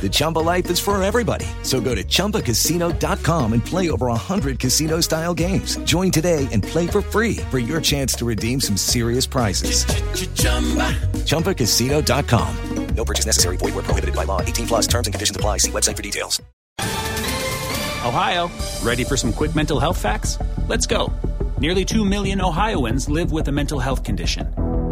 The Chumba life is for everybody. So go to ChumbaCasino.com and play over 100 casino style games. Join today and play for free for your chance to redeem some serious prizes. ChumbaCasino.com. No purchase necessary. Void where prohibited by law. 18 plus terms and conditions apply. See website for details. Ohio, ready for some quick mental health facts? Let's go. Nearly 2 million Ohioans live with a mental health condition.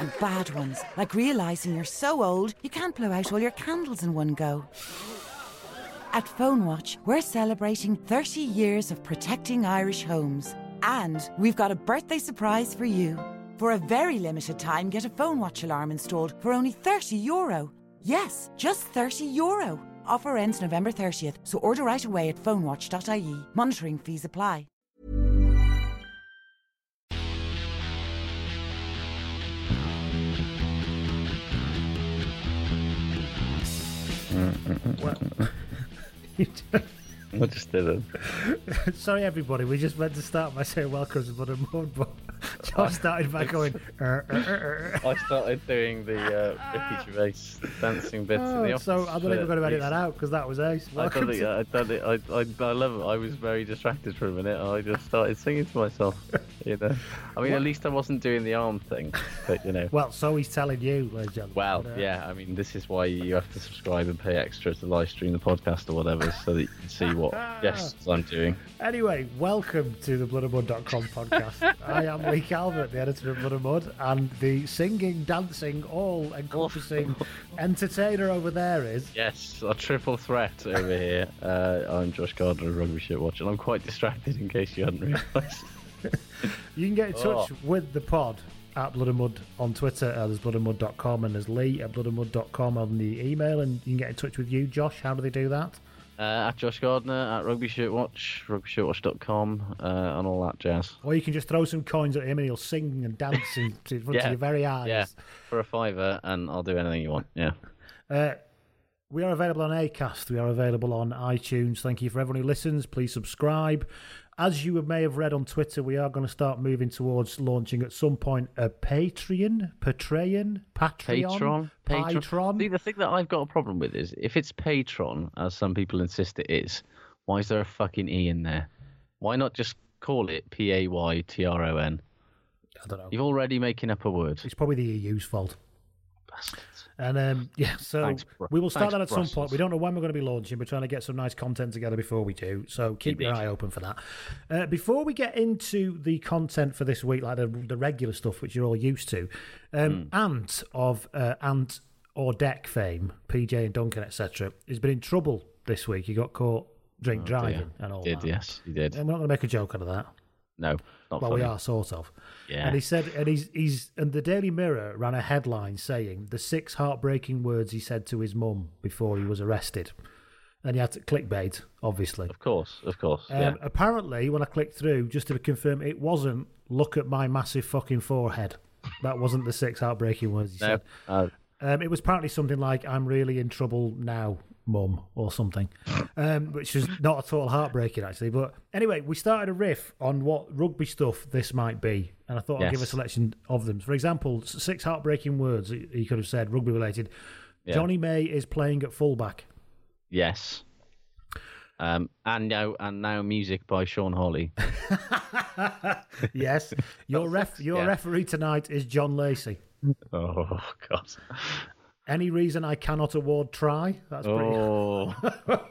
And bad ones, like realizing you're so old you can't blow out all your candles in one go. At Phone Watch, we're celebrating 30 years of protecting Irish homes. And we've got a birthday surprise for you. For a very limited time, get a Phone Watch alarm installed for only 30 euro. Yes, just 30 euro. Offer ends November 30th, so order right away at phonewatch.ie. Monitoring fees apply. Mm, mm, mm, what? I just didn't. Sorry, everybody. We just meant to start by saying welcome to Blood and Mud, but Josh started by going. "Er, er, er, er." I started doing the uh, Ricky Gervais dancing bits in the Oh, office. so I don't think we're going to edit that uh, out because that was ace. I Welcome done it. to- I done it. I, I, I love it. I was very distracted for a minute. I just started singing to myself. You know. I mean, at least I wasn't doing the arm thing. But you know. Well, so he's telling you, ladies and gentlemen. Well, Uh, yeah. I mean, this is why you have to subscribe and pay extra to live stream the podcast or whatever, so that you can see what yes I'm doing. Anyway, welcome to the bloodandmud.com podcast. I am Lee Calvert, the editor of Blood and Mud, and the singing, dancing, all encompassing entertainer over there is. Yes, a triple threat over here. Uh, I'm Josh Gardner of Rugby Shirt Watch, and I'm quite distracted in case you hadn't realised. You can get in touch Oh. with the pod at Blood and Mud on Twitter. Uh, there's bloodandmud.com and there's Lee at bloodandmud.com on the email. And you can get in touch with you, Josh. How do they do that? Uh, at Josh Gardner, at Rugby Shirt Watch, rugbyshirtwatch.com, uh, and all that jazz. Or you can just throw some coins at him and he'll sing and dance in front of your very eyes. Yeah, for a fiver, and I'll do anything you want. Yeah. Uh, we are available on Acast. We are available on iTunes. Thank you for everyone who listens. Please subscribe. As you may have read on Twitter, we are going to start moving towards launching at some point a Patreon, Patreon, Patreon, Patron, Patron. See, the thing that I've got a problem with is if it's Patron, as some people insist it is, why is there a fucking e in there? Why not just call it P A Y T R O N? I don't know. You're already making up a word. It's probably the EU's fault. Bastards. And um, yeah, so Thanks, we will start thanks, that at some point. We don't know when we're going to be launching. We're trying to get some nice content together before we do. So keep your eye open for that. Uh, before we get into the content for this week, like the, the regular stuff which you're all used to, um, Hmm. Ant of uh, Ant or Dec fame, PJ and Duncan, etc., has been in trouble this week. He got caught drink driving Oh, Dear. and all Did that. yes, he did. And we're not going to make a joke out of that. No, not Well, funny. we are sort of. Yeah. And he said, and he's he's and the Daily Mirror ran a headline saying the six heartbreaking words he said to his mum before he was arrested, and he had to clickbait, obviously. Of course, of course. Um, yeah. Apparently, when I clicked through, just to confirm, it wasn't "look at my massive fucking forehead." That wasn't the six heartbreaking words he No, said. uh, Um, it was apparently something like "I'm really in trouble now, mum" or something, um, which is not at all heartbreaking actually. But anyway, we started a riff on what rugby stuff this might be, and I thought I'd give a selection of them. For example, six heartbreaking words he could have said rugby related. Yeah. Johnny May is playing at fullback. yes. Um, and now and now music by Sean Holley. yes, your ref, your Yeah. referee tonight is John Lacey. oh God. Any reason I cannot award try? That's pretty. Oh.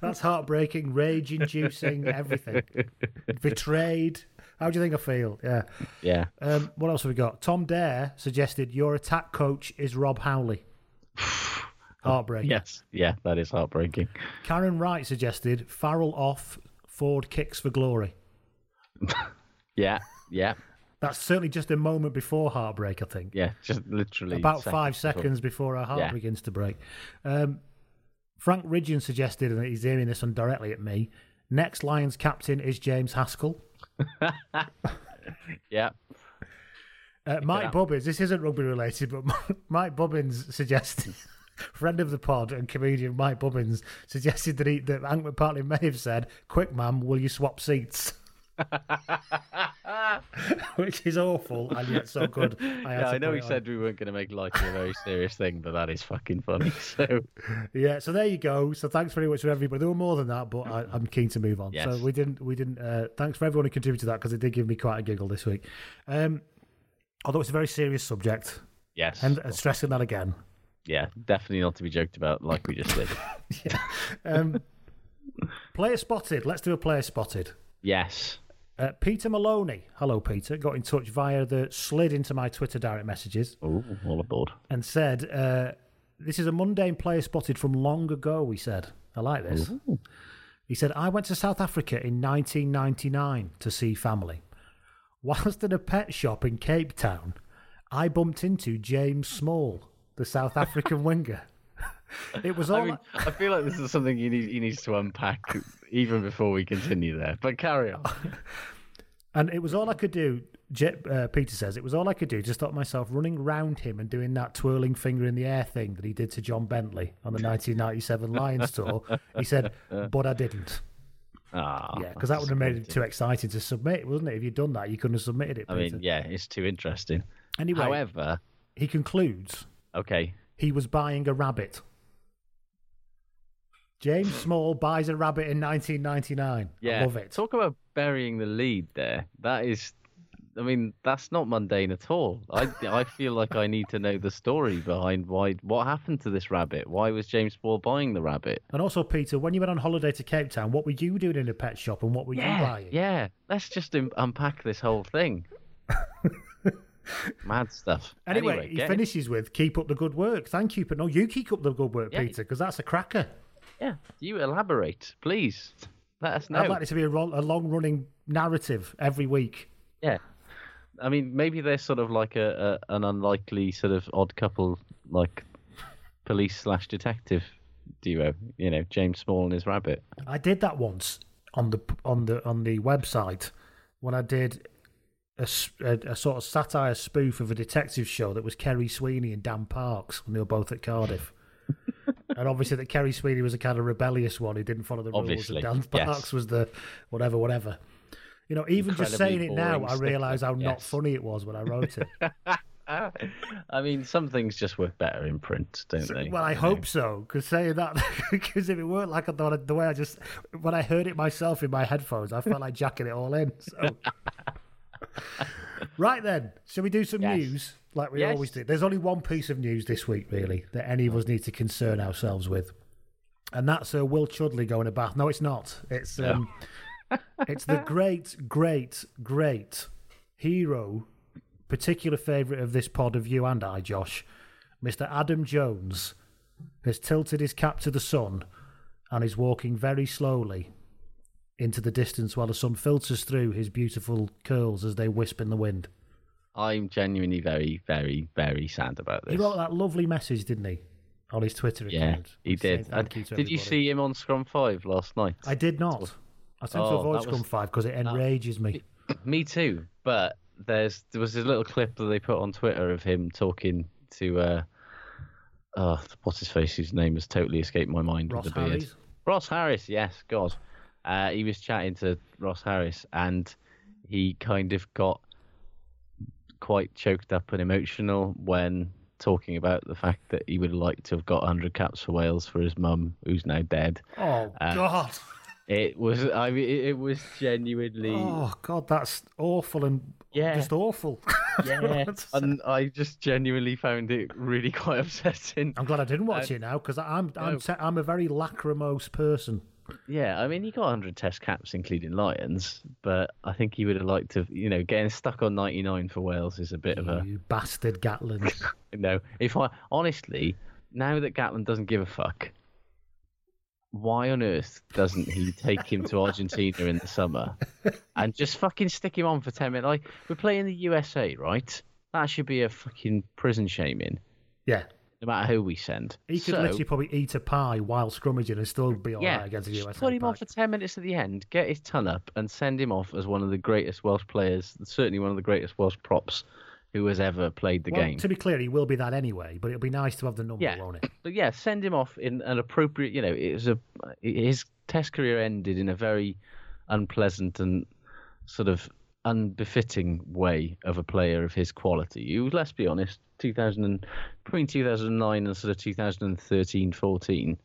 That's heartbreaking, rage-inducing, everything. Betrayed. How do you think I feel? Yeah. yeah. Um, what else have we got? Tom Dare suggested your attack coach is Rob Howley. Heartbreaking. Yes. Yeah. That is heartbreaking. Karen Wright suggested Farrell off, Ford kicks for glory. Yeah. Yeah. That's certainly just a moment before heartbreak, I think. Yeah. Just literally About five seconds before our heart Yeah. begins to break. Um, Frank Ridgeon suggested, and he's aiming this one directly at me. Next Lions captain is James Haskell. Yeah. Uh, Mike Bubbins, this isn't rugby related, but Mike Bubbins suggested, friend of the pod and comedian Mike Bubbins suggested that, he, that Ant McPartlin may have said, Quick, ma'am, will you swap seats? Which is awful and yet so good. I, Yeah, I know we on. said we weren't going to make light of a very serious thing, but that is fucking funny. So Yeah, so there you go. So thanks very much for everybody. There were more than that, but I, I'm keen to move on. Yes. So we didn't, we didn't. Uh, thanks for everyone who contributed to that because it did give me quite a giggle this week. Um, although it's a very serious subject, yes, and uh, stressing that again. yeah, definitely not to be joked about, like we just did. Um, player spotted. Let's do a player spotted. yes. Uh, Peter Maloney, hello Peter, got in touch via the slid into my Twitter direct messages Oh, all aboard. and said, uh, "This is a mundane player spotted from long ago." He said, "I like this." He said, "I went to South Africa in 1999 to see family. Whilst in a pet shop in Cape Town, I bumped into James Small, the South African winger. It was all." I mean, I feel like this is something he needs, he needs to unpack even before we continue there. But carry on. And it was all I could do. Uh, Peter says it was all I could do to stop myself running round him and doing that twirling finger in the air thing that he did to John Bentley on the 1997 Lions tour. He said, but I didn't. Ah, Yeah, because that would have made it too exciting to submit, wasn't it? If you'd done that, you couldn't have submitted it. I mean, yeah, it's too interesting. Anyway, However, he concludes okay, he was buying a rabbit. James Small buys a rabbit in 1999. yeah, I love it. Talk about burying the lead there. That is, I mean, that's not mundane at all. I I feel like I need to know the story behind why what happened to this rabbit. Why was James Small buying the rabbit? And also, Peter, when you went on holiday to Cape Town, what were you doing in a pet shop and what were you buying? yeah. Let's just unpack this whole thing. Mad stuff. Anyway, he get- finishes with "Keep up the good work." Thank you, but no, you keep up the good work, Yeah. Peter, because that's a cracker. Yeah, you elaborate, please. Let us know. I'd like it to be a, ro- a long-running narrative every week. Yeah. I mean, maybe they're sort of like a, a an unlikely sort of odd couple, like police slash detective duo. You know, James Small and his rabbit. I did that once on the on the on the website when I did a a sort of satire spoof of a detective show that was Ceri Sweeney and Dan Parks when they were both at Cardiff. And obviously, that Ceri Sweeney was a kind of rebellious one who didn't follow the Obviously, rules, and Dan yes. Parks was the whatever, whatever. You know, even just saying it now, I realise how stickler, not funny it was when I wrote it. I mean, some things just work better in print, don't they? Well, I know? hope so. Because saying that, because if it weren't like I thought, the way I just when I heard it myself in my headphones, I felt like jacking it all in. So. right then, shall we do some Yes. news like we Yes. always do? There's only one piece of news this week, really, that any of us need to concern ourselves with, and that's uh, Will Chudley going to Bath. No, it's not. It's um, it's the great, great, great hero, particular favourite of this pod of you and I, Josh, Mr. Adam Jones, has tilted his cap to the sun and is walking very slowly into the distance while the sun filters through his beautiful curls as they wisp in the wind. I'm genuinely very, very, very sad about this. He wrote that lovely message, didn't he, on his Twitter account. yeah, he did. thank And you to did you see him on Scrum V last night? I did not. I sent to Oh, avoid Scrum was- 5 because it enrages me. Me too. But there's there was a little clip that they put on Twitter of him talking to uh, uh what's his face? Whose name has totally escaped my mind Ross with the beard. Harries? Ross Harries. Yes, God. Uh, he was chatting to Ross Harries, and he kind of got quite choked up and emotional when talking about the fact that he would like to have got 100 caps for Wales for his mum, who's now dead. Oh, Uh, God. It was. I mean, it, was genuinely. Oh God, that's awful and Yeah. just awful. I don't know yeah, what to say. and I just genuinely found it really quite upsetting. I'm glad I didn't watch Uh, it now because I'm I'm no. I'm a very lachrymose person. Yeah, I mean, he got 100 Test caps, including Lions, but I think he would have liked to, you know, getting stuck on 99 for Wales is a bit of a, You bastard Gatland. you know, if I honestly, now that Gatland doesn't give a fuck, why on earth doesn't he take him to Argentina in the summer and just fucking stick him on for 10 minutes? Like, we're playing the USA, right? That should be a fucking prison shaming, yeah. No matter who we send. He could So- literally probably eat a pie while scrummaging and still be all right yeah, against the USA. put him on pack. for 10 minutes at the end, get his ton up, and send him off as one of the greatest Welsh players, certainly one of the greatest Welsh props who has ever played the well, game. To be clear, he will be that anyway, but it'll be nice to have the number, Yeah. won't it? But yeah, send him off in an appropriate, you know, it was a, his test career ended in a very unpleasant and sort of unbefitting way of a player of his quality. He was, let's be honest, 2000 and, between 2009 and sort of 2013, 14,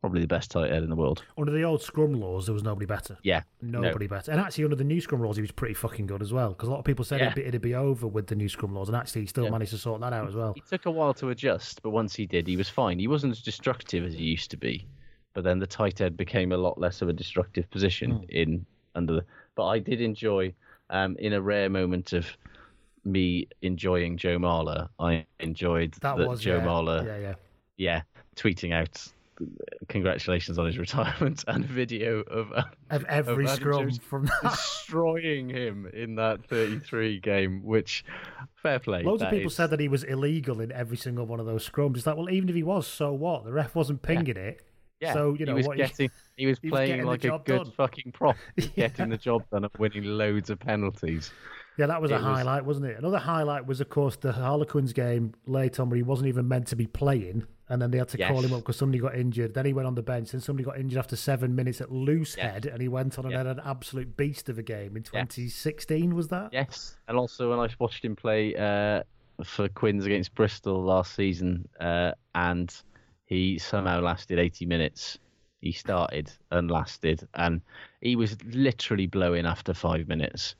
probably the best tight end in the world. Under the old scrum laws, there was nobody better. Yeah. Nobody better. And actually, under the new scrum laws, he was pretty fucking good as well. Because a lot of people said Yeah. it'd, be, it'd be over with the new scrum laws, and actually, he still Yeah. managed to sort that out as well. He took a while to adjust, but once he did, he was fine. He wasn't as destructive as he used to be. But then the tight end became a lot less of a destructive position Hmm. in under the. But I did enjoy, um, in a rare moment of me enjoying Joe Marler, I enjoyed That that was Joe yeah, Marler, Yeah, yeah. yeah, tweeting out congratulations on his retirement and a video of, uh, Of every Adam scrum from that. destroying him in that 33 game. Which, fair play. Loads of people is- said that he was illegal in every single one of those scrums. It's like, well, even if he was, so what? The ref wasn't pinging it. Yeah, so you know he was what? getting he was he was playing getting like a good done. fucking prop, was getting the job done and winning loads of penalties. Yeah, that was a It was- highlight, wasn't it? Another highlight was, of course, the Harlequins game late on where he wasn't even meant to be playing, and then they had to call him up because somebody got injured. Then he went on the bench, and somebody got injured after seven minutes at loose Yes. head, and he went on and Yeah. had an absolute beast of a game in 2016. Was that? Yes, and also when I watched him play uh, for Quins against Bristol last season, uh, and he somehow lasted 80 minutes. He started and lasted, and he was literally blowing after five minutes,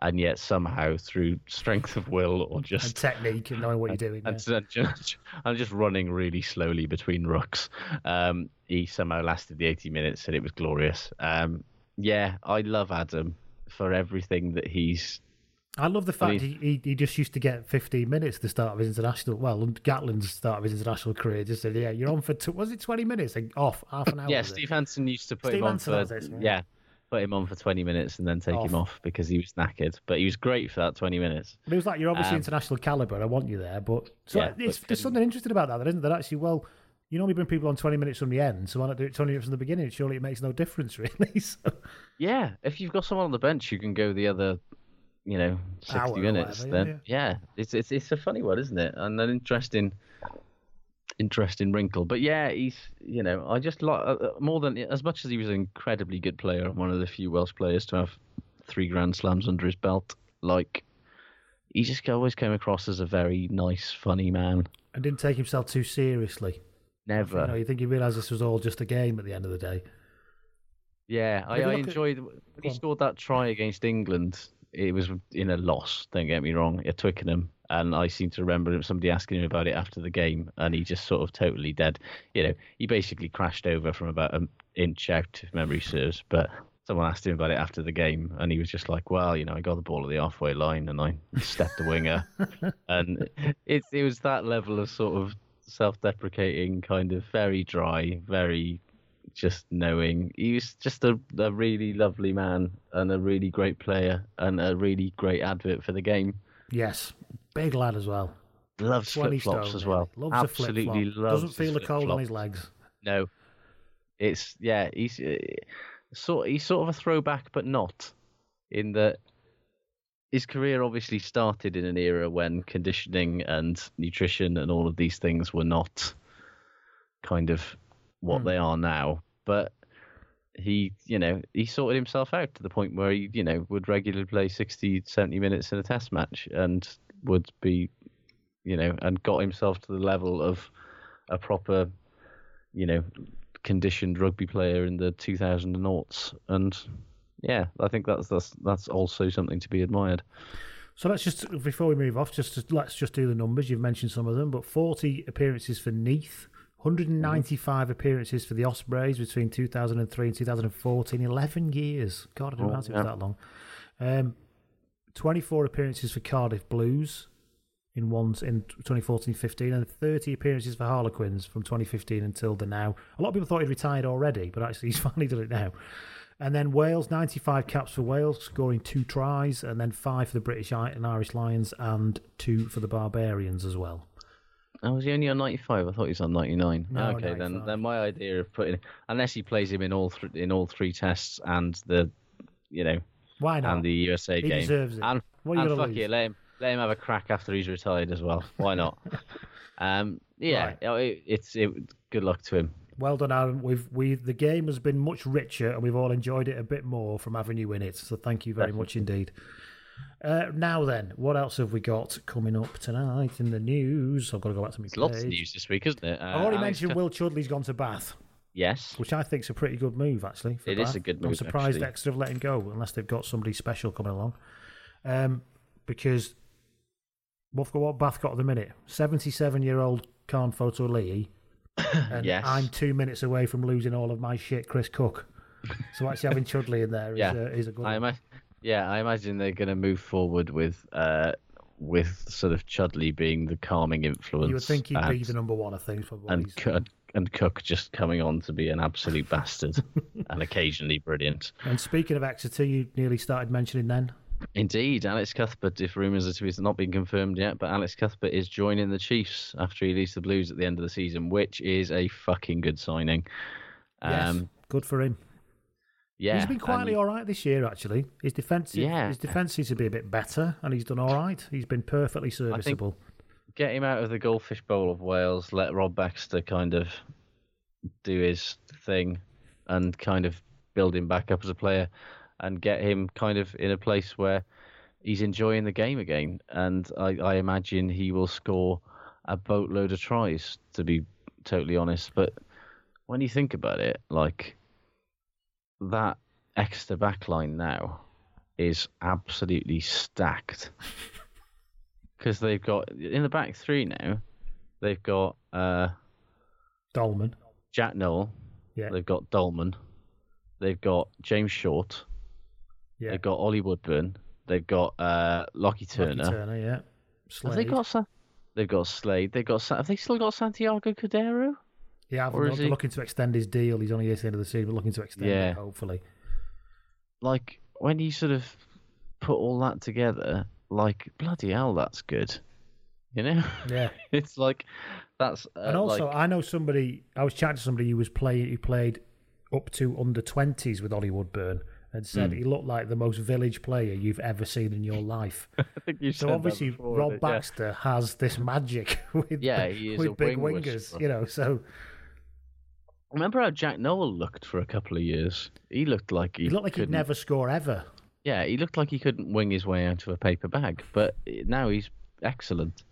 and yet somehow through strength of will or And just technique and knowing what you're doing. and yeah. just, I'm just running really slowly between rooks. Um, he somehow lasted the 80 minutes and it was glorious. Um, yeah, I love Adam for everything that he's. I love the fact mean- he, he just used to get 15 minutes at the start of his international. Well, Gatland's start of his international career just said, "Yeah, you're on for two, was it 20 minutes? Like, off half an hour." yeah, it? Steve Hansen used to put Steve him on Hansen, for it, yeah. yeah. put him on for 20 minutes and then take him Off. off because he was knackered. But he was great for that 20 minutes. But it was like you're obviously Um, international caliber. I want you there, but so Yeah, it's, but there's something interesting about that, isn't there? Actually, well, you normally bring people on 20 minutes from the end, so why not do it 20 minutes from the beginning? Surely it makes no difference, really. So, Yeah, if you've got someone on the bench who can go the other, you know, sixty Hour minutes, whatever, then yeah, it's it's it's a funny one, isn't it? And an interesting, interesting wrinkle. But yeah, he's you know, I just like uh, uh, more than as much as he was an incredibly good player and one of the few Welsh players to have three Grand Slams under his belt. Like he just always came across as a very nice, funny man. and didn't take himself too seriously. Never. You know, you think he realised this was all just a game at the end of the day. Yeah, I, I look at- enjoyed when he scored that try against England. It was in a loss. Don't get me wrong, at Twickenham, and I seem to remember somebody asking him about it after the game, and he just sort of totally dead. You know, he basically crashed over from about an inch out, if memory serves. But someone asked him about it after the game, and he was just like, "Well, you know, I got the ball at the halfway line, and I stepped the winger," and it it was that level of sort of self-deprecating, kind of very dry, very just knowing he was just a, a really lovely man and a really great player and a really great advert for the game. Yes, big lad as well. Loves 20 flip flops as well. Loves Absolutely a loves. Doesn't feel the cold on his legs. No, it's yeah. He's uh, sort. He's sort of a throwback, but not in that. His career obviously started in an era when conditioning and nutrition and all of these things were not kind of what Hmm. they are now. But he, you know, he sorted himself out to the point where he, you know, would regularly play 60, 70 minutes in a test match and would be, you know, and got himself to the level of a proper, you know, conditioned rugby player in the 2000 noughts, and yeah, I think that's that's that's also something to be admired. So let's just before we move off, just let's just do the numbers. You've mentioned some of them, but 40 appearances for Neath, 195 Mm-hmm. appearances for the Ospreys between 2003 and 2014. 11 years. God, I didn't Oh, realize it was yeah. that long. Um, 24 appearances for Cardiff Blues in ones in 2014-15, and 30 appearances for Harlequins from 2015 until the now. A lot of people thought he'd retired already, but actually he's finally done it now. And then Wales, 95 caps for Wales, scoring two tries, and then five for the British and Irish Lions, and two for the Barbarians as well. Oh, was he only on 95? I thought he was on 99. No, okay, 95. then then my idea of putting unless he plays him in all th- in all three tests and the you know Why not? and the USA He game deserves it. and, What are you and fuck lose? it, let him let him have a crack after he's retired as well. Why not? um, yeah, Right. it, it's it, good luck to him. Well done, Aaron. We've we the game has been much richer, and we've all enjoyed it a bit more from having you in it. So thank you very much indeed. Uh, now then, what else have we got coming up tonight in the news? I've got to go back to my There's lots of news this week, isn't it? Uh, I already mentioned Will Chudley's gone to Bath, Yes, which I think's a pretty good move actually. For It is Bath. a good move. I'm surprised actually. Exeter have let him go unless they've got somebody special coming along. Um, because what what Bath got at the minute? Seventy-seven-year-old Kahn Fotuali'i, and Yes. I'm two minutes away from losing all of my shit, Chris Cook. So actually having Chudley in there is, Yeah. a, is a good. I ima- yeah, I imagine they're going to move forward with uh with sort of Chudley being the calming influence. You would think he'd be the number one, I think. For and and Cook just coming on to be an absolute bastard and occasionally brilliant. and speaking of Exeter, you nearly started mentioning then. Indeed, Alex Cuthbert, if rumours are to be, it's not been confirmed yet, but Alex Cuthbert is joining the Chiefs after he leaves the Blues at the end of the season, which is a fucking good signing. Yes, Um, good for him. Yeah, he's been quietly all right this year. Actually, his defense, Yeah. his defense seems to be a bit better, and he's done all right. He's been perfectly serviceable. get him out of the goldfish bowl of Wales. Let Rob Baxter kind of do his thing and kind of build him back up as a player, and get him kind of in a place where he's enjoying the game again. And I, I imagine he will score a boatload of tries. To be totally honest, but when you think about it, like that extra backline now is absolutely stacked because they've got in the back three now. They've got uh, Dollman, Jack Nowell. yeah, They've got Dollman. They've got James Short. yeah, They've got Ollie Woodburn. They've got uh, Lachie Turner. Turner, yeah. Have they Slade. got They've got Slade. They've got. Have they still got Santiago Cordero? Yeah, or is he- looking to extend his deal. He's only here to the end of the season, but looking to extend Yeah. it, hopefully. Like when you sort of put all that together, like bloody hell, that's good. You know, Yeah. it's like that's uh, and also, like, I know somebody. I was chatting to somebody who was playing, who played up to under twenties with Ollie Woodburn, and said Hmm. he looked like the most village player you've ever seen in your life. I think you said. so obviously, Rob Baxter has this magic with Yeah, big- he is with a big wing wingers, you know. So Remember how Jack Nowell looked for a couple of years? He looked like he, he looked like he'd never score ever. Yeah, he looked like he couldn't wing his way out of a paper bag, but now he's excellent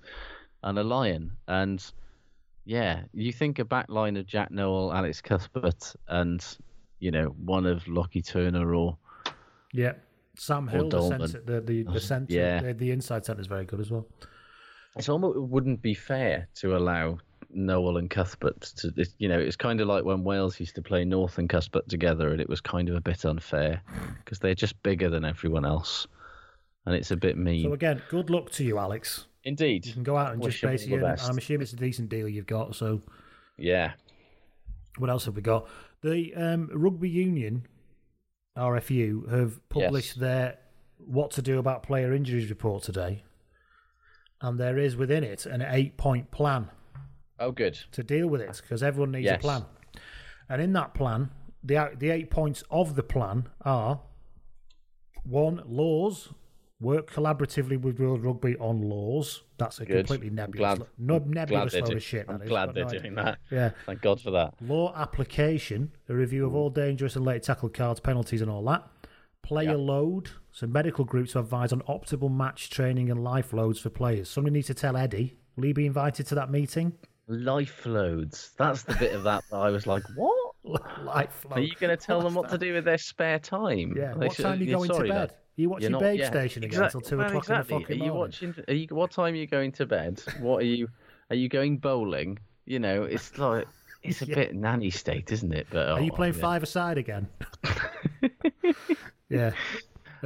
and a lion. And yeah, you think a back line of Jack Nowell, Alex Cuthbert, and you know one of Lachie Turner or Yeah, Sam Hill, the centre, the the, the centre, Yeah. the, the inside centre is very good as well. it's almost it wouldn't be fair to allow Nowell and Cuthbert to. it- You know, it's kind of like when Wales used to play North and Cuthbert together, and it was kind of a bit unfair because they're just bigger than everyone else, and it's a bit mean. So again, good luck to you, Alex. Indeed, You can go out and Wish just him all basically. the earn- best. I'm assuming it's a decent deal you've got. So Yeah. what else have we got? The um, rugby union, RFU, have published Yes. their what to do about player injuries report today, and there is within it an eight-point plan Oh, good. to deal with it because everyone needs a plan. And in that plan, the the eight points of the plan are one laws. Work collaboratively with World Rugby on laws. That's a Good. completely nebulous, glad- no, Glad nebulous they're load of shit. I'm is, glad they're no doing that. Yeah. Thank God for that. Law application, a review of all dangerous and late tackle cards, penalties, and all that. Player load, so medical groups to advise on optimal match training and life loads for players. Somebody needs to tell Eddie. Will he be invited to that meeting? Life loads. That's the bit of that that I was like, what? life. Are you going to tell them what to do with their spare time? Yeah. They What should- time are you yeah, going to bed? Dad. Are you watching not- Babe yeah, Station again exact- until two well, o'clock in the exactly. fucking Are you morning? watching? Are you? What time are you going to bed? What are you? Are you going bowling? You know, it's like it's a bit nanny state, isn't it? But Are you oh, playing yeah. five aside again? yeah.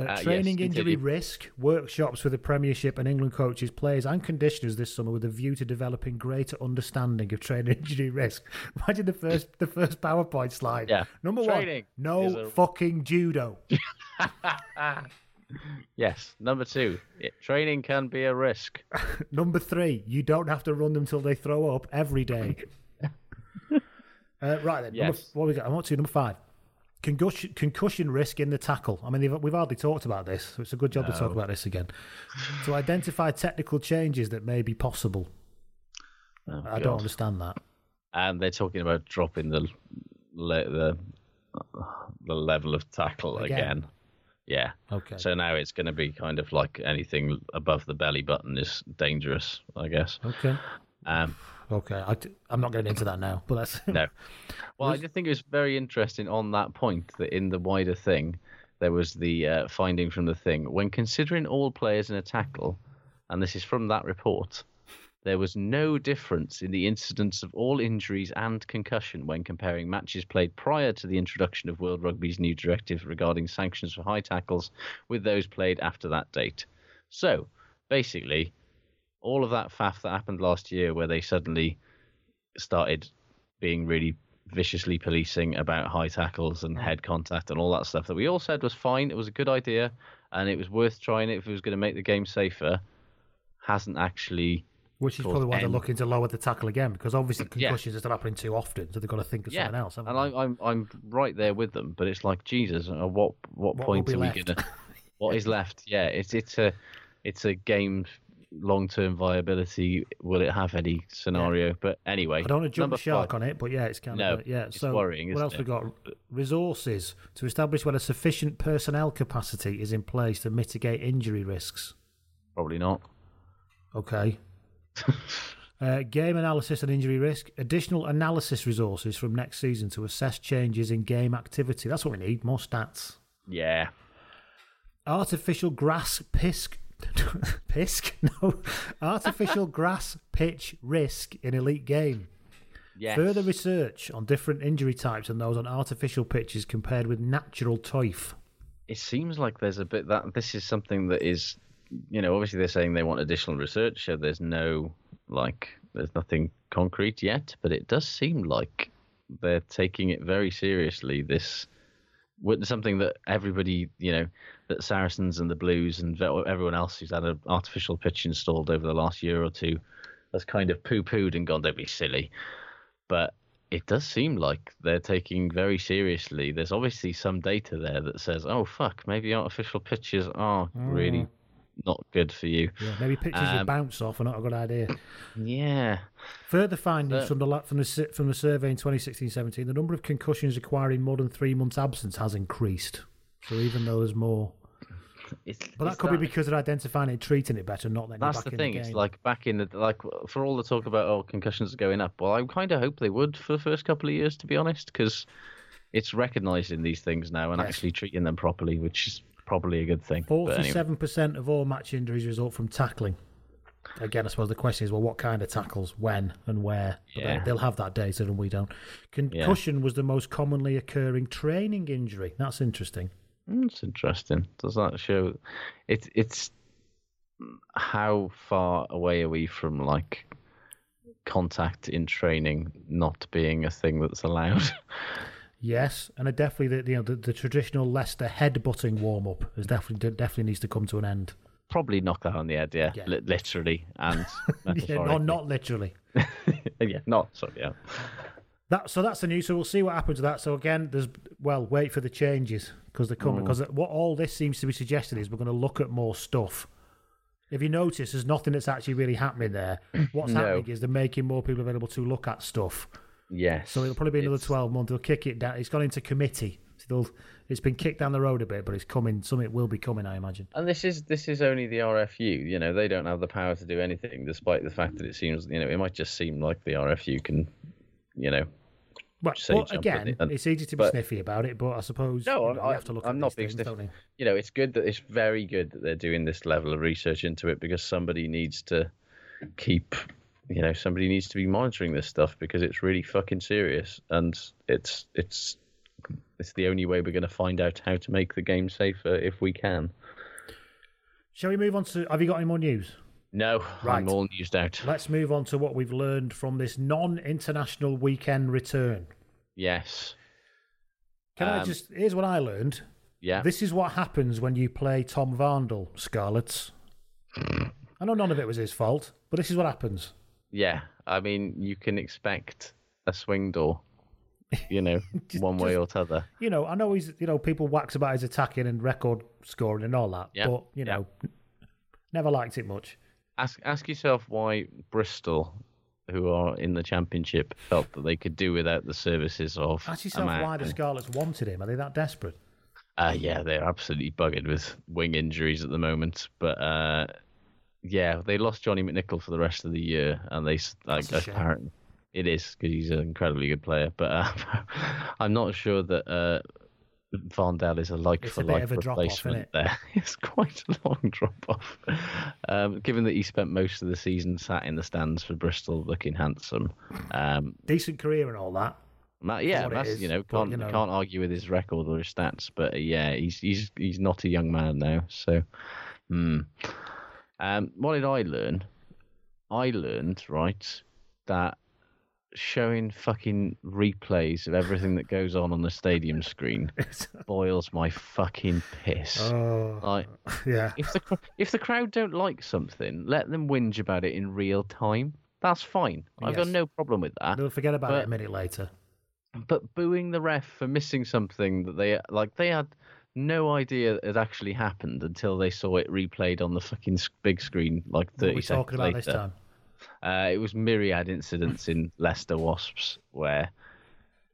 Uh, yes, training injury risk, workshops with the Premiership and England coaches, players, and conditioners this summer with a view to developing greater understanding of training injury risk. Imagine the first the first PowerPoint slide. Yeah. Number Training one, no a- fucking judo. Yes. Number two, yeah, training can be a risk. Number three, you don't have to run them till they throw up every day. uh, right then, number, Yes. what we got? I want to number five. Concussion, concussion risk in the tackle. I mean, we've hardly talked about this, so it's a good job to talk about this again. to identify technical changes that may be possible. Oh, I God. don't understand that. And they're talking about dropping the the the level of tackle Again? again. Yeah. Okay. So now it's going to be kind of like anything above the belly button is dangerous, I guess. Okay. Um, Okay. I, am not getting into that now, but that's no. Well, I just think it was very interesting on that point that in the wider thing, there was the uh, finding from the thing when considering all players in a tackle, and this is from that report, there was no difference in the incidence of all injuries and concussion when comparing matches played prior to the introduction of World Rugby's new directive regarding sanctions for high tackles with those played after that date. So, basically, all of that faff that happened last year where they suddenly started being really viciously policing about high tackles and head contact and all that stuff that we all said was fine. It was a good idea and it was worth trying it if it was going to make the game safer. Hasn't actually. Which is probably why they're looking to lower the tackle again, because obviously Yeah. concussions are still happening too often, so they've got to think of Yeah, something else. and? I, I'm I'm right there with them, but it's like Jesus. Uh, what what, What point are we left? gonna? What is left? Yeah, it's it's a it's a game long term viability. Will it have any scenario? But anyway, I don't want to jump the shark five. on it, but yeah, it's kind No, of yeah. it's so worrying, what else it? we got? Resources to establish whether sufficient personnel capacity is in place to mitigate injury risks. Probably not. Okay. uh, game analysis and injury risk. Additional analysis resources from next season to assess changes in game activity. That's what we need. More stats. Yeah. Artificial grass pisk. Pisk? No. Artificial grass pitch risk in elite game. Yes. Further research on different injury types and those on artificial pitches compared with natural turf. it seems like there's a bit that this is something that is, you know, obviously they're saying they want additional research, so there's no like, there's nothing concrete yet, but it does seem like they're taking it very seriously. This, something that everybody, you know, that Saracens and the Blues and everyone else who's had an artificial pitch installed over the last year or two has kind of poo-pooed and gone, don't be silly. But it does seem like they're taking very seriously. There's obviously some data there that says, "Oh fuck, maybe artificial pitches are really mm. Not good for you." Yeah, maybe you Um, bounce off are not a good idea. Yeah, Further findings Uh, from the from the from the survey in 2016-17, the number of concussions requiring more than three months absence has increased. So even though there's more, it's, but that could be because they're identifying it, treating it better, not letting That's back the in thing. the it's like back in the like for all the talk about oh concussions are going up. Well, I kind of hope they would for the first couple of years, to be honest, because it's recognising these things now and Yes. actually treating them properly, which is probably a good thing. Forty-seven percent of all match injuries result from tackling. Again, I suppose the question is, well, what kind of tackles, when, and where? But Yeah. they'll have that data, and we don't. Concussion was the most commonly occurring training injury. That's interesting. Mm, It's interesting. Does that show? It's it's how far away are we from like contact in training not being a thing that's allowed? Yes, and it definitely the you know the, the traditional Leicester headbutting warm up is definitely definitely needs to come to an end. Probably knock that on the head, yeah, Yeah. Li- literally and Yeah, metaphorically. no, not literally. yeah, not sorry, yeah. That so that's the news. So we'll see what happens to that. So again, there's well, wait for the changes because they're coming. Mm. Because what all this seems to be suggesting is we're going to look at more stuff. If you notice, there's nothing that's actually really happening there. What's No. happening is they're making more people available to look at stuff. Yes. So it'll probably be another It's- 12 months. They'll kick it down. It's gone into committee. Still, it's been kicked down the road a bit, but it's coming. Something will be coming, I imagine. And this is this is only the RFU. You know, they don't have the power to do anything, despite the fact that it seems, you know, it might just seem like the RFU can, you know, But, again, and- it's easy to be but- sniffy about it, but I suppose No, you, I'm- know, you have to look I'm at not being things, sniff- you? you know, it's good that it's very good that they're doing this level of research into it because somebody needs to keep, you know, somebody needs to be monitoring this stuff because it's really fucking serious and it's it's it's the only way we're going to find out how to make the game safer if we can. Shall we move on to? Have you got any more news? No, Right. I'm all used out. Let's move on to what we've learned from this non-international weekend return. Yes. Can I Um, just? Here's what I learned. Yeah. This is what happens when you play Tom Varndell, Scarlets. I know none of it was his fault, but this is what happens. Yeah. I mean, you can expect a swing door, you know, Just- one way just- or t'other. You know, I know he's. You know, people wax about his attacking and record scoring and all that, Yeah, but you yeah. know, never liked it much. Ask ask yourself why Bristol, who are in the championship, felt that they could do without the services of. Ask yourself why the Scarlets wanted him. Are they that desperate? Uh, yeah, they're absolutely buggered with wing injuries at the moment. But uh, yeah, they lost Johnny McNicholl for the rest of the year, and they like apparently it is because he's an incredibly good player. But uh, I'm not sure that uh, Varndell is a like It's for a like of a drop-off, replacement. there, it's quite a long drop off. Um, given that he spent most of the season sat in the stands for Bristol, looking handsome. Um, Decent career and all that. Ma- yeah, what that's is, you know can't you know. can't argue with his record or his stats, but yeah, he's he's he's not a young man now. So, hmm. Um, what did I learn? I learned right that showing fucking replays of everything that goes on on the stadium screen boils my fucking piss. Oh, Like, yeah. if the if the crowd don't like something, let them whinge about it in real time. That's fine. I've got no problem with that. They'll forget about it a minute later. But booing the ref for missing something that they like, they had no idea it had actually happened until they saw it replayed on the fucking big screen like What are we seconds talking about later. this time? Uh, it was myriad incidents in Leicester Wasps where,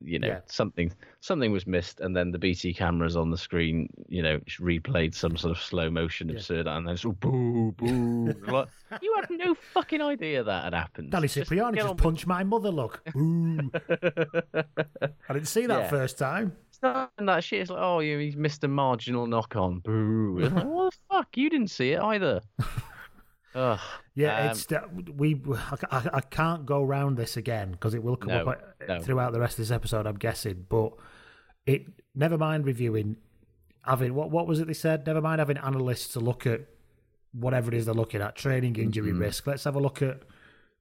you know, Yeah. something something was missed, and then the BT cameras on the screen, you know, replayed some sort of slow motion absurd, and then it's all boo boo. like, you had no fucking idea that had happened. Danny Cipriani just with- punched my mother, look. I didn't see that Yeah. first time. That shit. It's like, oh, you he's missed a marginal knock on. Boo. It's like, what the fuck? You didn't see it either. Ugh. Yeah, Um, it's we. I, I- I can't go round this again because it will come No, up uh, no. throughout the rest of this episode. I'm guessing, but it. Never mind reviewing. Having what? What was it they said? Never mind having analysts to look at whatever it is they're looking at, training injury Mm-hmm. risk. Let's have a look at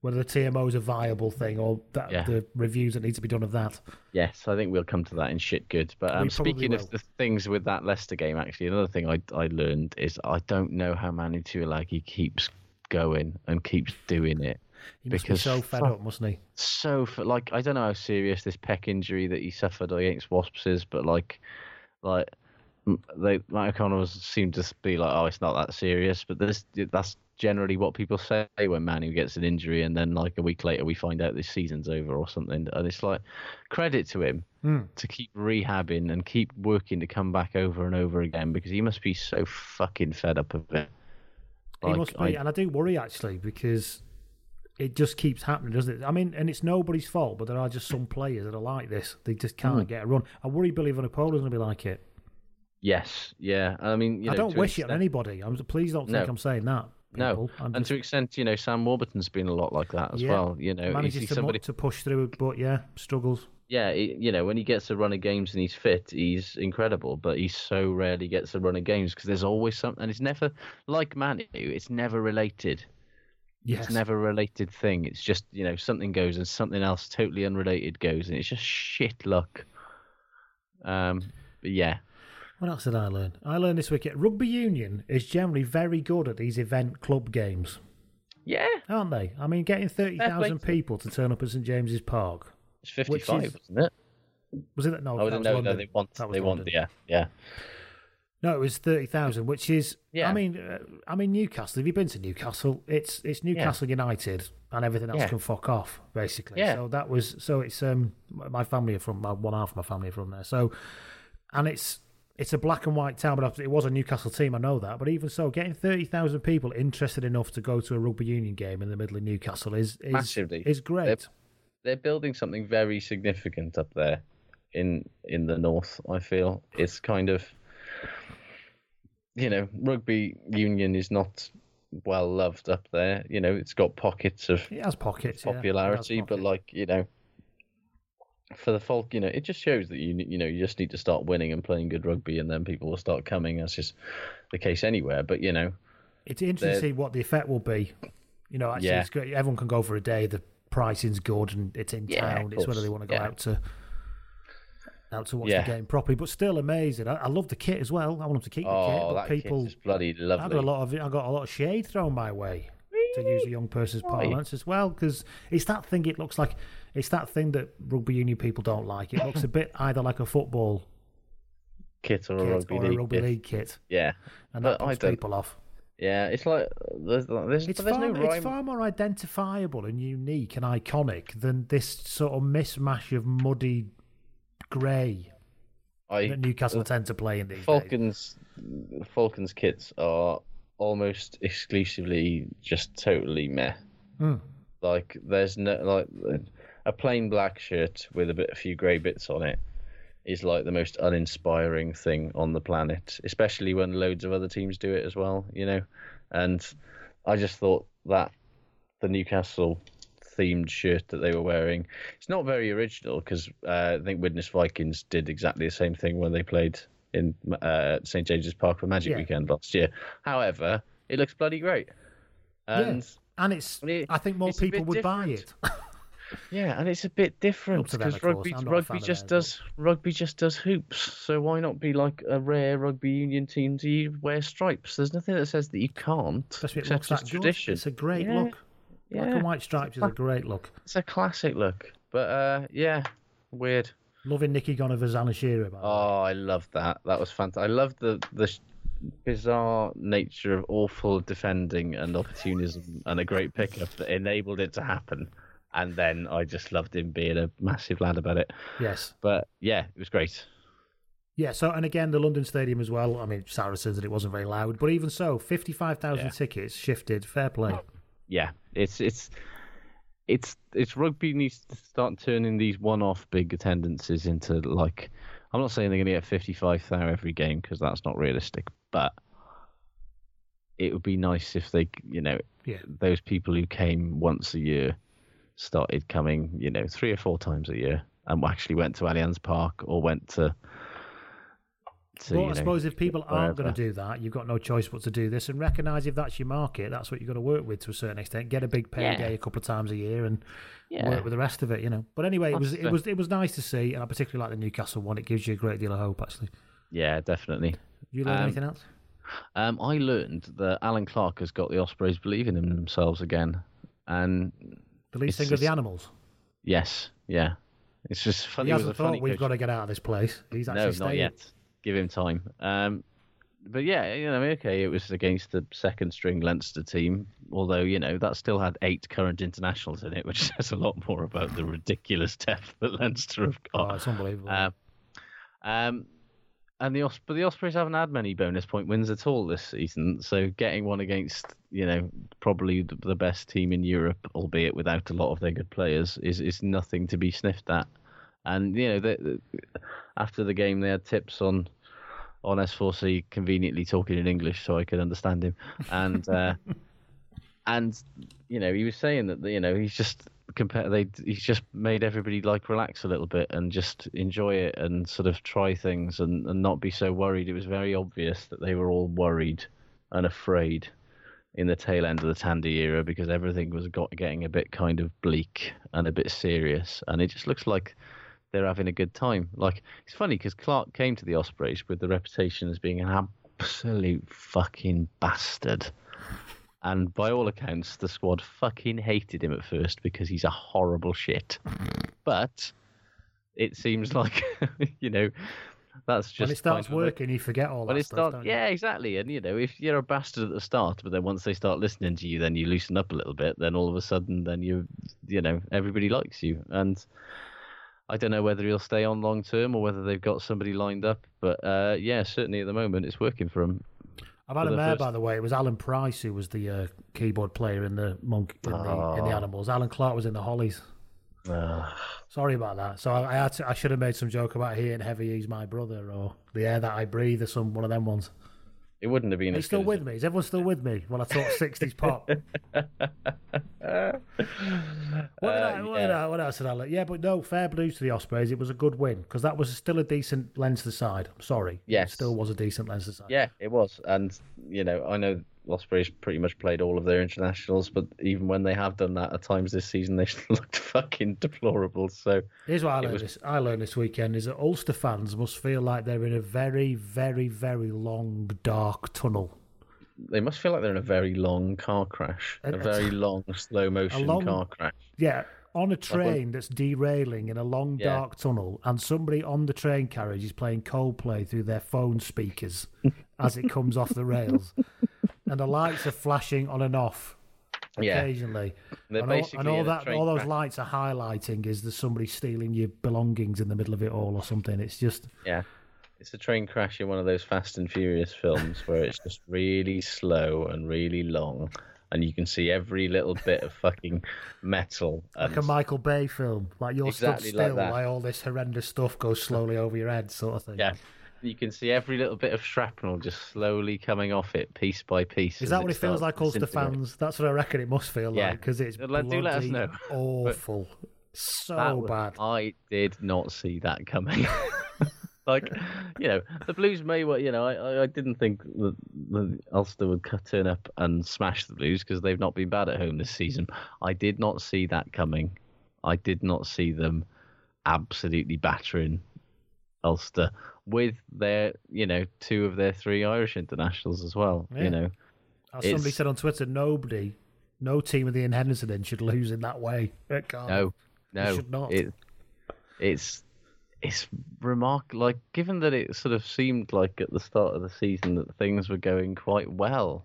whether the TMO is a viable thing or that Yeah. the reviews that need to be done of that. Yes, I think we'll come to that in shit good. But um, speaking will. of the things with that Leicester game, actually, another thing I I learned is I don't know how Manu Tuilagi keeps going and keeps doing it. He must Because be so fed up, mustn't he? So, like, I don't know how serious this pec injury that he suffered against Wasps is, but like, like they Matt O'Connor was, seemed to be like, oh, it's not that serious. But this that's generally what people say when Manu gets an injury, and then like a week later we find out this season's over or something. And it's like credit to him Hmm. to keep rehabbing and keep working to come back over and over again because he must be so fucking fed up of it. he must be, I- and I do worry actually because it just keeps happening, doesn't it? I mean, and it's nobody's fault, but there are just some players that are like this. They just can't Hmm. get a run. I worry Billy Vunipola is going to be like it. Yes, yeah. I mean, you I don't wish it on anybody. I'm please don't think No. I'm saying that. No. I'm and just- to an extent, you know, Sam Warburton's been a lot like that as yeah, well. You know, manages he's to, somebody. to push through, but yeah, struggles. Yeah, he, you know, when he gets a run of games and he's fit, he's incredible. But he so rarely gets a run of games because there's always something, and it's never like Manu. It's never related. Yes, It's never a related thing. It's just you know something goes and something else totally unrelated goes, and it's just shit luck. Um, but yeah, What else did I learn? I learned this week. Rugby union is generally very good at these event club games, yeah, aren't they? I mean, getting thirty thousand people to turn up at St James's Park. it's fifty-five, is- isn't it? Was it that? No, Oh, that was no, no, they want, That was they want, London. yeah, yeah. No, it was thirty thousand, which is. Yeah. I mean, uh, I mean Newcastle. Have you been to Newcastle? It's it's Newcastle United, and everything else Yeah. can fuck off, basically. Yeah. So that was so it's um my family are from my one half of my family are from there. So, and it's it's a black and white town, but it was a Newcastle team. I know that, but even so, getting thirty thousand people interested enough to go to a rugby union game in the middle of Newcastle is is Massively. is great. they're building something very significant up there in in the north. I feel it's kind of you know rugby union is not well loved up there. You know, it's got pockets of It has pockets. yeah, has popularity, but like you know, for the folk, you know, it just shows that you you know you just need to start winning and playing good rugby, and then people will start coming. That's just the case anywhere. But you know, It's interesting to see what the effect will be. You know, actually, Yeah. it's great. Everyone can go for a day. The pricing's good, and it's in Yeah, town. It's whether they want to go yeah. out to out to watch Yeah. the game properly. But still amazing. I, I love the kit as well. I want them to keep the kit. oh, But people, bloody I got a lot of I got a lot of shade thrown my way to use a young person's parlance as well because it's that thing. It looks like it's that thing that rugby union people don't like. It looks a bit either like a football kit or a kit rugby or league. a rugby kit. league kit, Yeah, and that But I puts people off. yeah. It's like there's there's, It's there's far, no it's far more identifiable and unique and iconic than this sort of mishmash of muddy grey I that Newcastle tend to play in these days. Falcons Falcons kits are almost exclusively just totally meh. Hmm. Like there's no like a plain black shirt with a bit a few grey bits on it is like the most uninspiring thing on the planet, especially when loads of other teams do it as well, you know. And I just thought that the Newcastle themed shirt that they were wearing, it's not very original because uh, I think Widnes Vikings did exactly the same thing when they played in uh, St James's Park for Magic Yeah. Weekend last year. However, it looks bloody great. And yeah. And it's, I mean, I think more people would buy it. Yeah, and it's a bit different Up to them, because rugby I'm not a fan rugby just does rugby just does hoops. So why not be like a rare rugby union team to you wear stripes? There's nothing that says that you can't. Especially it looks it's good. tradition. It's a great Yeah, look. Black yeah. and white stripes is a great look. It's a classic look. But uh, yeah, weird. Loving Nicky Gonover's Anashira, by the way. Oh, I loved that. That was fantastic. I loved the the bizarre nature of awful defending and opportunism and a great pickup that enabled it to happen. And then I just loved him being a massive lad about it. Yes. But yeah, it was great. Yeah, so, and again, the London Stadium as well. I mean, Sarah says that it wasn't very loud, but even so, 55,000 Yeah. tickets shifted. Fair play. yeah, it's it's it's it's rugby needs to start turning these one-off big attendances into like I'm not saying they're going to get 55,000 every game because that's not realistic, but it would be nice if they, you know, Yeah. those people who came once a year started coming, you know, three or four times a year and actually went to Allianz Park or went to. to But you I know, suppose if people aren't going to do that, you've got no choice but to do this and recognise if that's your market, that's what you've got to work with to a certain extent. Get a big payday Yeah. a couple of times a year and Yeah. work with the rest of it, you know. But anyway, it was it was it was nice to see, and I particularly like the Newcastle one. It gives you a great deal of hope, actually. Yeah, definitely. You learn Um, anything else? Um, I learned that Allen Clarke has got the Ospreys believing in themselves again, and The lead it's singer of the Animals. yes, yeah, it's just funny. He hasn't thought we've coach. got to get out of this place. He's actually no, staying. not yet. Give him time. Um, but yeah, you know, okay, it was against the second string Leinster team, although you know that still had eight current internationals in it, which says a lot more about the ridiculous depth that Leinster have got. Oh, it's unbelievable. Um, um, and the Os- but the Ospreys haven't had many bonus point wins at all this season. So getting one against you know probably the, the best team in Europe, albeit without a lot of their good players, is is nothing to be sniffed at. And you know, the, the, after the game, they had tips on on S4C conveniently talking in English so I could understand him, and uh, and you know he was saying that you know he's just compare they he's just made everybody like relax a little bit and just enjoy it and sort of try things and, and not be so worried. It was very obvious that they were all worried and afraid in the tail end of the Tandy era because everything was got getting a bit kind of bleak and a bit serious, and it just looks like they're having a good time. Like it's funny because Clarke came to the Ospreys with the reputation as being an absolute fucking bastard. And by all accounts, the squad fucking hated him at first because he's a horrible shit. But it seems like, you know, that's just when it starts working, you forget all when that it stuff. you? yeah, exactly. And you know, if you're a bastard at the start, but then once they start listening to you, then you loosen up a little bit. Then all of a sudden, then you, you know, everybody likes you. And I don't know whether he'll stay on long term or whether they've got somebody lined up. But uh, yeah, certainly at the moment, it's working for him. I've had for a the mayor, first- by the way. It was Alan Price who was the uh, keyboard player in the monk in, the, in the Oh. animals. Allan Clarke was in the Hollies. Sorry about that. So I, I had to, I should have made some joke about he and heavy, he's my brother, or the air that I breathe, or some one of them ones. It wouldn't have been. Are you still with me? Is everyone still with me when I talk sixties pop? What, I, uh, what, yeah. I, what else did I let? Yeah, but no, fair blues to the Ospreys. It was a good win because that was still a decent Leinster side. I'm sorry. Yes. It still was a decent Leinster side. Yeah, it was, and you know, I know Ospreys pretty much played all of their internationals, but even when they have done that at times this season, they looked fucking deplorable. So Here's what I learned. was- This, I learned this weekend is that Ulster fans must feel like they're in a very, very, very long, dark tunnel. they must feel like they're in a very long car crash, a And- very long slow motion long- car crash. Yeah, on a train that's derailing in a long, Yeah. dark tunnel, and somebody on the train carriage is playing Coldplay through their phone speakers as it comes off the rails, and the lights are flashing on and off occasionally. They're and all, and all that, all those lights are highlighting is there's somebody stealing your belongings in the middle of it all or something. It's just Yeah. It's a train crash in one of those Fast and Furious films where it's just really slow and really long, and you can see every little bit of fucking metal. like a Michael Bay film, like you're Exactly stood still that. while all this horrendous stuff goes slowly over your head, sort of thing. Yeah. You can see every little bit of shrapnel just slowly coming off it, piece by piece. Is that what it feels like, Ulster fans? That's what I reckon it must feel Yeah. like because it's Let- do let us know. awful, so was- bad. I did not see that coming. like, you know, the Blues may well, you know, I- I, didn't think that the Ulster would cut- turn up and smash the Blues because they've not been bad at home this season. I did not see that coming. I did not see them absolutely battering Ulster with their, you know, two of their three Irish internationals as well. Yeah. You know, As somebody said on Twitter, nobody, no team of Henderson in should lose in that way. It can't. No, no, should not. It, it's it's remark like given that it sort of seemed like at the start of the season that things were going quite well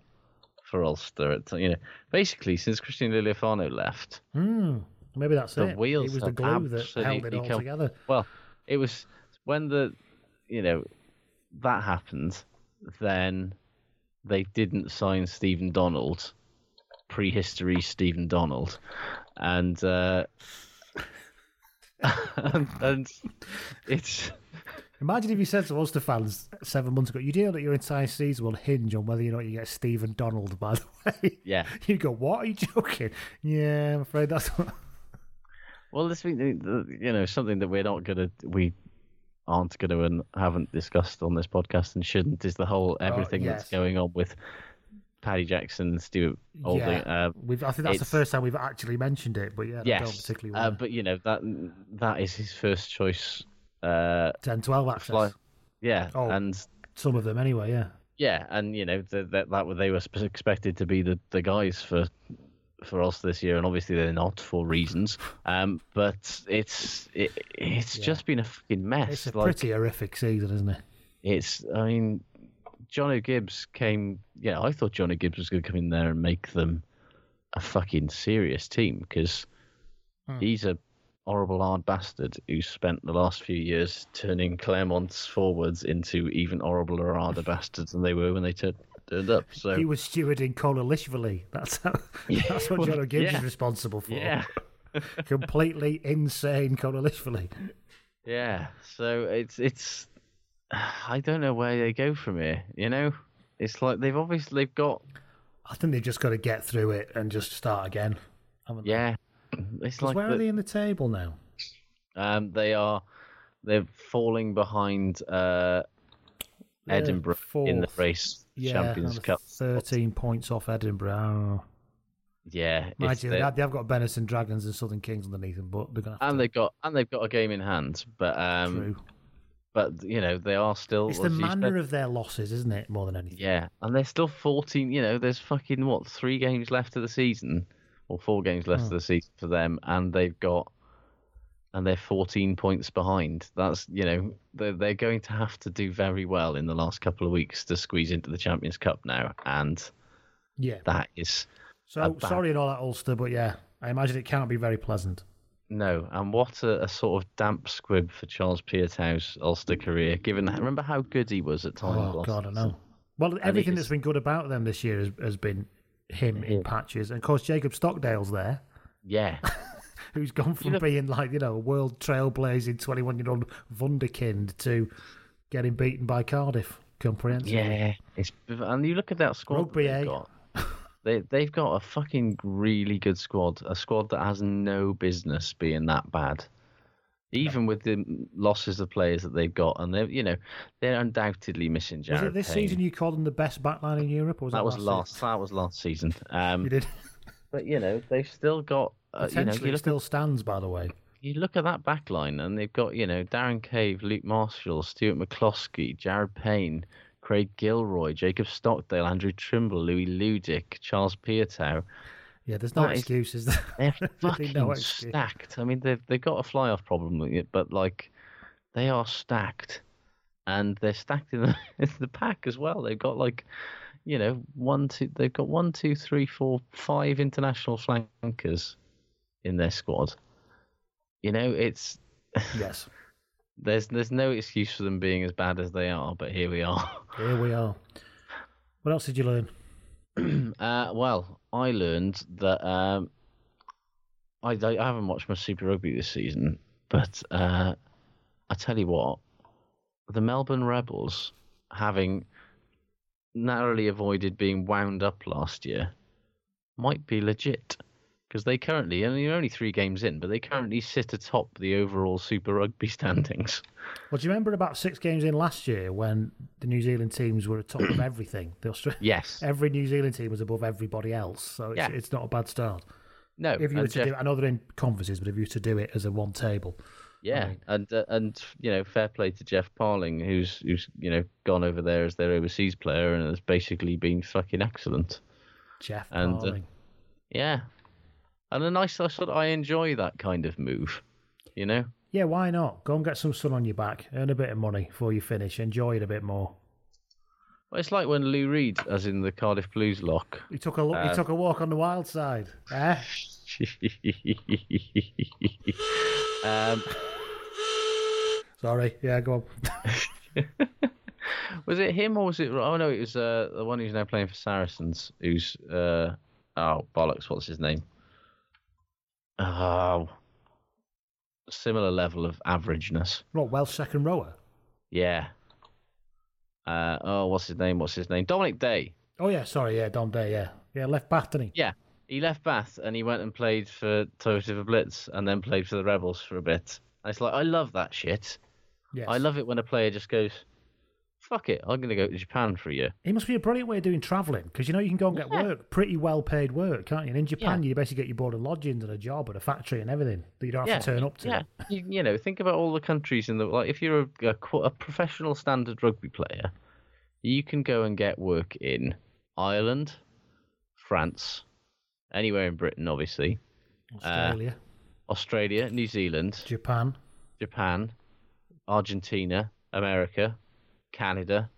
for Ulster. At, you know, basically since Christian Leali'ifano left, Hmm, maybe that's the it. wheels It was the have glue that held it all come- together. Well, it was when the you know that happened, then they didn't sign Stephen Donald, prehistory Stephen Donald, and uh, and, and it's Imagine if you said to us, the fans seven months ago, you do know that your entire season will hinge on whether or not you get Stephen Donald, by the way. yeah. You go, what? Are you joking? Yeah, I'm afraid that's what. Well, this week, you know, something that we're not gonna we aren't gonna and haven't discussed on this podcast and shouldn't is the whole everything yes. that's going on with Paddy Jackson, Stuart Olding. yeah. Uh, we've, I think that's the first time we've actually mentioned it, but yeah, yes, particularly uh, but you know that that is his first choice. Uh, 10 12 access. fly, yeah, Oh. and Some of them, anyway, yeah. yeah, and you know that that, that they were expected to be the, the guys for for us this year, and obviously they're not for reasons. Um, but it's it, it's just been a fucking mess. It's a like, pretty horrific season, isn't it? It's I mean, Jono Gibbes came. Yeah, I thought Jono Gibbes was going to come in there and make them a fucking serious team because Hmm. he's a horrible hard bastard who spent the last few years turning Clermont's forwards into even horribler harder bastards than they were when they turned turned up. So He was stewarding Kolelishvili. That's how, that's what well, Jono Gibbes yeah. is responsible for. yeah, Completely insane Kolelishvili. yeah. So it's it's. I don't know where they go from here. You know, it's like they've obviously they've got I think they've just got to get through it and just start again. haven't they? yeah. Like where the- are they in the table now? Um, they are they're falling behind uh, Edinburgh in the race Yeah, Champions Cup. 13 points off Edinburgh. Oh. Yeah, Mind you, the- they have, they have got Benetton Dragons and Southern Kings underneath them, but they're have and to. they've got and they've got a game in hand, but um, True. but you know they are still. It's the manner said- of their losses, isn't it, more than anything? Yeah, and they're still fourteen. You know, there's fucking what three games left of the season, or four games left of Hmm. the season for them, and they've got. And they're 14 points behind. That's you know they're they're going to have to do very well in the last couple of weeks to squeeze into the Champions Cup now, and Yeah. that is So bad- sorry and all that Ulster, but yeah, I imagine it can't be very pleasant. no. And what a, a sort of damp squib for Charles Piutau's Ulster career. Given that, remember how good he was at times. Oh God, I know. Well, everything that's been good about them this year has, has been him in patches, and of course Jacob Stockdale's there. Yeah, who's gone from being like you know a world trailblazing twenty-one year old wunderkind to getting beaten by Cardiff comprehensively. Yeah, it's and you look at that squad Rugby, that they've got. They they've got a fucking really good squad. A squad that has no business being that bad. Even with the losses of players that they've got, and they're you know they're undoubtedly missing Was it this Payne. season you called them the best backline in Europe? Or was that, that was last last. season? That was last season. Um, You did. but you know they've still got. Uh, you know, Potentially, you still stands. By the way, you look at that back line and they've got, you know, Darren Cave, Luke Marshall, Stuart McCloskey, Jared Payne, Craig Gilroy, Jacob Stockdale, Andrew Trimble, Louis Ludik, Charles Piutau. yeah, there's no That is- excuses. there. They're fucking no stacked. I mean, they've, they've got a fly off problem with it, but like, they are stacked. And they're stacked in the, in the pack as well. They've got like, you know, one, two, they've got one, two, three, four, five international flankers in their squad. You know, it's Yes, there's there's no excuse for them being as bad as they are, but here we are. here we are. What else did you learn? Uh, well, I learned that um, I, I I haven't watched much Super Rugby this season, but uh, I tell you what, the Melbourne Rebels, having narrowly avoided being wound up last year, might be legit. Because they currently, and you're only three games in, but they currently sit atop the overall Super Rugby standings. Well, do you remember about six games in last year when the New Zealand teams were atop of everything? The Austra- Yes. Every New Zealand team was above everybody else, so it's, Yeah. it's not a bad start. No. If you were to Jeff- do, I know they're in conferences, but if you were to do it as a one table, Yeah, and uh, and you know, fair play to Geoff Parling, who's who's you know gone over there as their overseas player and has basically been fucking excellent. Geoff And, uh, Parling. Yeah, and a nice I sort of, I enjoy that kind of move. You know, yeah, why not? Go and get some sun on your back, earn a bit of money before you finish, enjoy it a bit more. well, it's like when Lou Reed, as in the Cardiff Blues lock. He took a look, he Uh, took a walk on the wild side. Eh? um, Sorry, yeah, go on. was it him or was it? Oh no, it was uh, the one who's now playing for Saracens. Who's uh, oh bollocks? What's his name? Oh, similar level of averageness. What Welsh second rower? Yeah. Uh, oh, what's his name? What's his name? Dominic Day. Oh yeah, sorry, yeah, Dom Day, yeah, yeah, left back, didn't he? Yeah, he left Bath and he went and played for Toyota Blitz and then played for the Rebels for a bit. And it's like I love that shit. Yes. I love it when a player just goes, "Fuck it, I'm gonna go to Japan for a year." It must be a brilliant way of doing travelling because you know you can go and get Yeah. work, pretty well paid work, can't you? And in Japan, Yeah. you basically get your board and lodgings and a job and a factory and everything that you don't have to turn up to. Yeah, you, you know, think about all the countries in the like. If you're a, a, a professional standard rugby player, you can go and get work in Ireland, France, anywhere in Britain, obviously, uh, Australia, Australia, New Zealand, Japan. Japan, Argentina, America, Canada.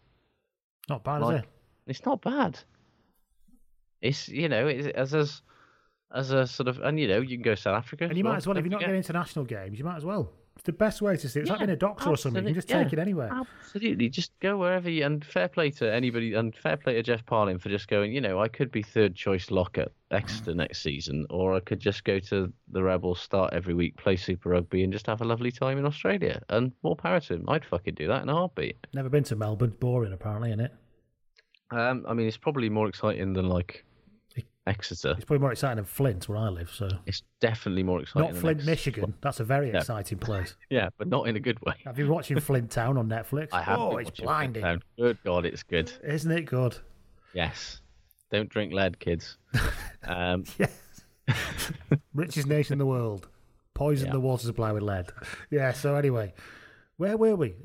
Not bad, Like, is it? it's not bad. It's you know, it's, as as as a sort of, and you know, you can go South Africa. And you might as well, if you're not getting international games, you might as well. It's the best way to see. It's like Yeah, being a doctor or something. You can just absolute- take it yeah, anywhere. Absolutely, just go wherever you. And fair play to anybody, and fair play to Geoff Parling for just going. You know, I could be third choice lock at Exeter next season, or I could just go to the Rebels, start every week, play Super Rugby, and just have a lovely time in Australia. And more power to him. I'd fucking do that in a heartbeat. Never been to Melbourne. Boring, apparently, isn't it? Um, I mean, it's probably more exciting than like Exeter. It's probably more exciting than Flint, where I live. So It's definitely more exciting. not than Flint. Michigan. That's a very Yeah. exciting place. Yeah, but not in a good way. Have you been watching Flint Town on Netflix? I have. Oh, it's blinding. Good God, it's good. isn't it? Good. Yes. Don't drink lead, kids. Um, Yes. Richest nation in the world. Poison Yeah. the water supply with lead. Yeah. So anyway, where were we?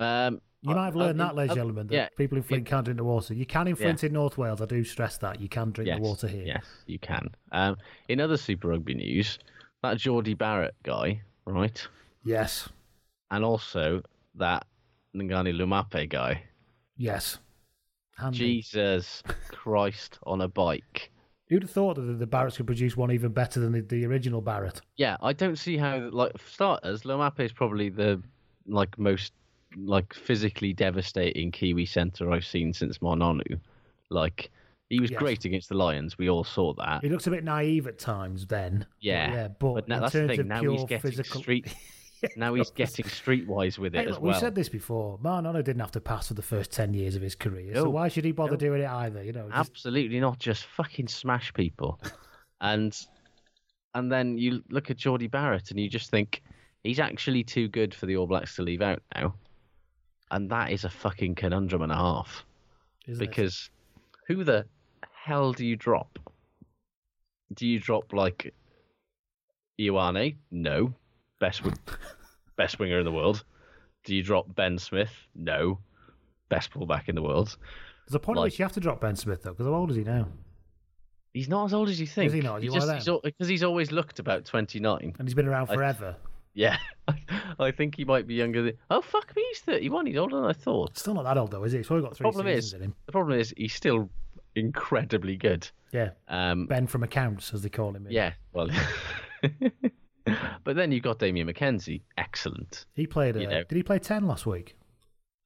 um, You might have learned uh, that, ladies and uh, gentlemen, that yeah, people in Flint can't drink the water. You can in Flint in North Wales. I do stress that you can drink yes, the water here. Yes, you can. Um, in other Super Rugby news, that Jordie Barrett guy, right, Yes. and also that Ngani Laumape guy. Yes. Handy. Jesus Christ on a bike. Who'd have thought that the, the Barretts could produce one even better than the, the original Barrett? Yeah, I don't see how. Like for starters, Laumape is probably the like most like physically devastating Kiwi centre I've seen since Ma'a Nonu. Like He was Yes. great against the Lions. We all saw that. He looks a bit naive at times. Then, Yeah, yeah, but, now in that's the thing. Now he's getting physical, street. now he's getting streetwise with it Hey, as well. We've said this before. Ma'a Nonu didn't have to pass for the first ten years of his career, so why should he bother no. doing it either? You know, just, Absolutely not. Just fucking smash people, and and then you look at Jordie Barrett and you just think he's actually too good for the All Blacks to leave out now, and that is a fucking conundrum and a half. isn't it? because who the hell do you drop? Do you drop like Ioane? No, best best winger in the world. Do you drop Ben Smith? No, best fullback in the world. there's a point at which you have to drop Ben Smith though, because how old is he now? He's not as old as you think. he not? Is he just them? because he's always looked about twenty nine. And he's been around I- forever. Yeah, I think he might be younger than. Oh fuck me, he's thirty one. He's older than I thought. Still not that old though, is he? He's probably got three Problem seasons is, in him. the problem is he's still incredibly good. Yeah, Um, Ben from accounts, as they call him. Yeah, well, but then you've got Damian McKenzie, excellent. he played. Uh, you know. Did he play ten last week?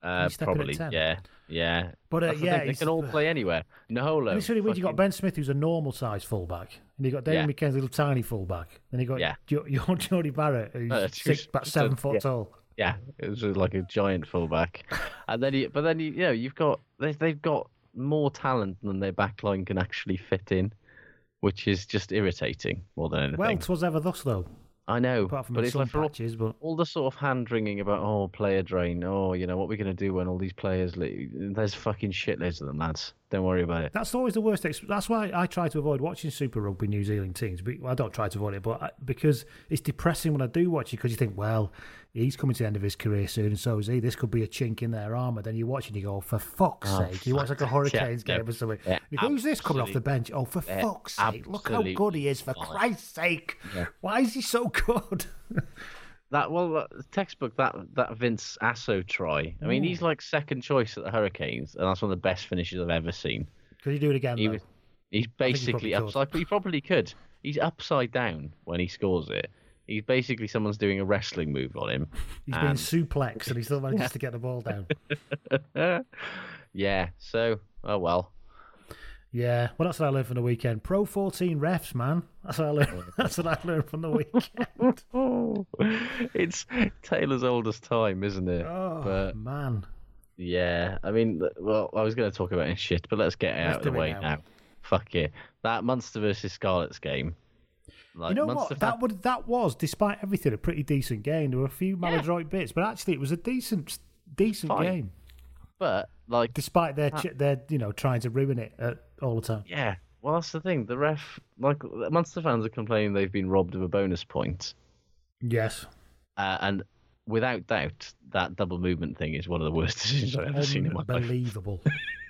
Uh, he step in at probably, yeah, yeah. But, uh, the yeah, they can all play anywhere. Naholo, And it's really weird. You got Ben Smith, who's a normal size fullback, and you got Damian Yeah. McKenzie, little tiny fullback. Then you got Yeah. Jo- Jo- Jordie Barrett, who's Uh, six, about seven a- foot yeah. tall. Yeah, it was like a giant fullback, and then you, but then you, you know, you've got they, they've got more talent than their backline can actually fit in, which is just irritating more than anything. Well, 'twas ever thus though. I know, apart from but it's like for all, patches, but all the sort of hand wringing about oh player drain, oh you know what we're gonna do when all these players leave. There's fucking shitloads of them, lads. Don't worry about it. That's always the worst. Ex- that's why I try to avoid watching Super Rugby New Zealand teams. I don't try to avoid it, but I, because it's depressing when I do watch it because you think, well, he's coming to the end of his career soon, and so is he. This could be a chink in their armour. Then you watch it and you go, for fuck's Oh, sake. You watch like a. Hurricanes Yeah, game or something. Yeah, go, Who's this coming off the bench? Oh, for fuck's sake. Look how good he is, for Christ's sake. Yeah. Why is he so good? That well, that textbook that that Vince Aso try. I mean, he's hmm. like second choice at the Hurricanes, and that's one of the best finishes I've ever seen. Could he do it again, He was, he's he basically could. upside, but he probably could. He's upside down when he scores it. He's basically someone's doing a wrestling move on him. He's being and- suplexed and he still manages to get the ball down. yeah. So, oh well. Yeah, well, that's what I learned from the weekend. Pro 14 refs, man. That's what I learned. That's what I learned from the weekend. Oh, it's Taylor's oldest time, isn't it? Oh But man, yeah, I mean, well, I was going to talk about it shit, but let's get it Let's out of the way now. now. Fuck it. That Munster versus Scarlets game. Like, you know Munster what? That would that was, despite everything, a pretty decent game. There were a few maladroit bits, but actually, it was a decent, decent Fine. game. but like, Despite their, ch- their, you know, trying to ruin it uh, all the time. yeah. Well, that's the thing. The ref, like, Munster fans are complaining they've been robbed of a bonus point, Yes, uh, and without doubt, that double movement thing is one of the worst decisions I've ever seen in my life. unbelievable.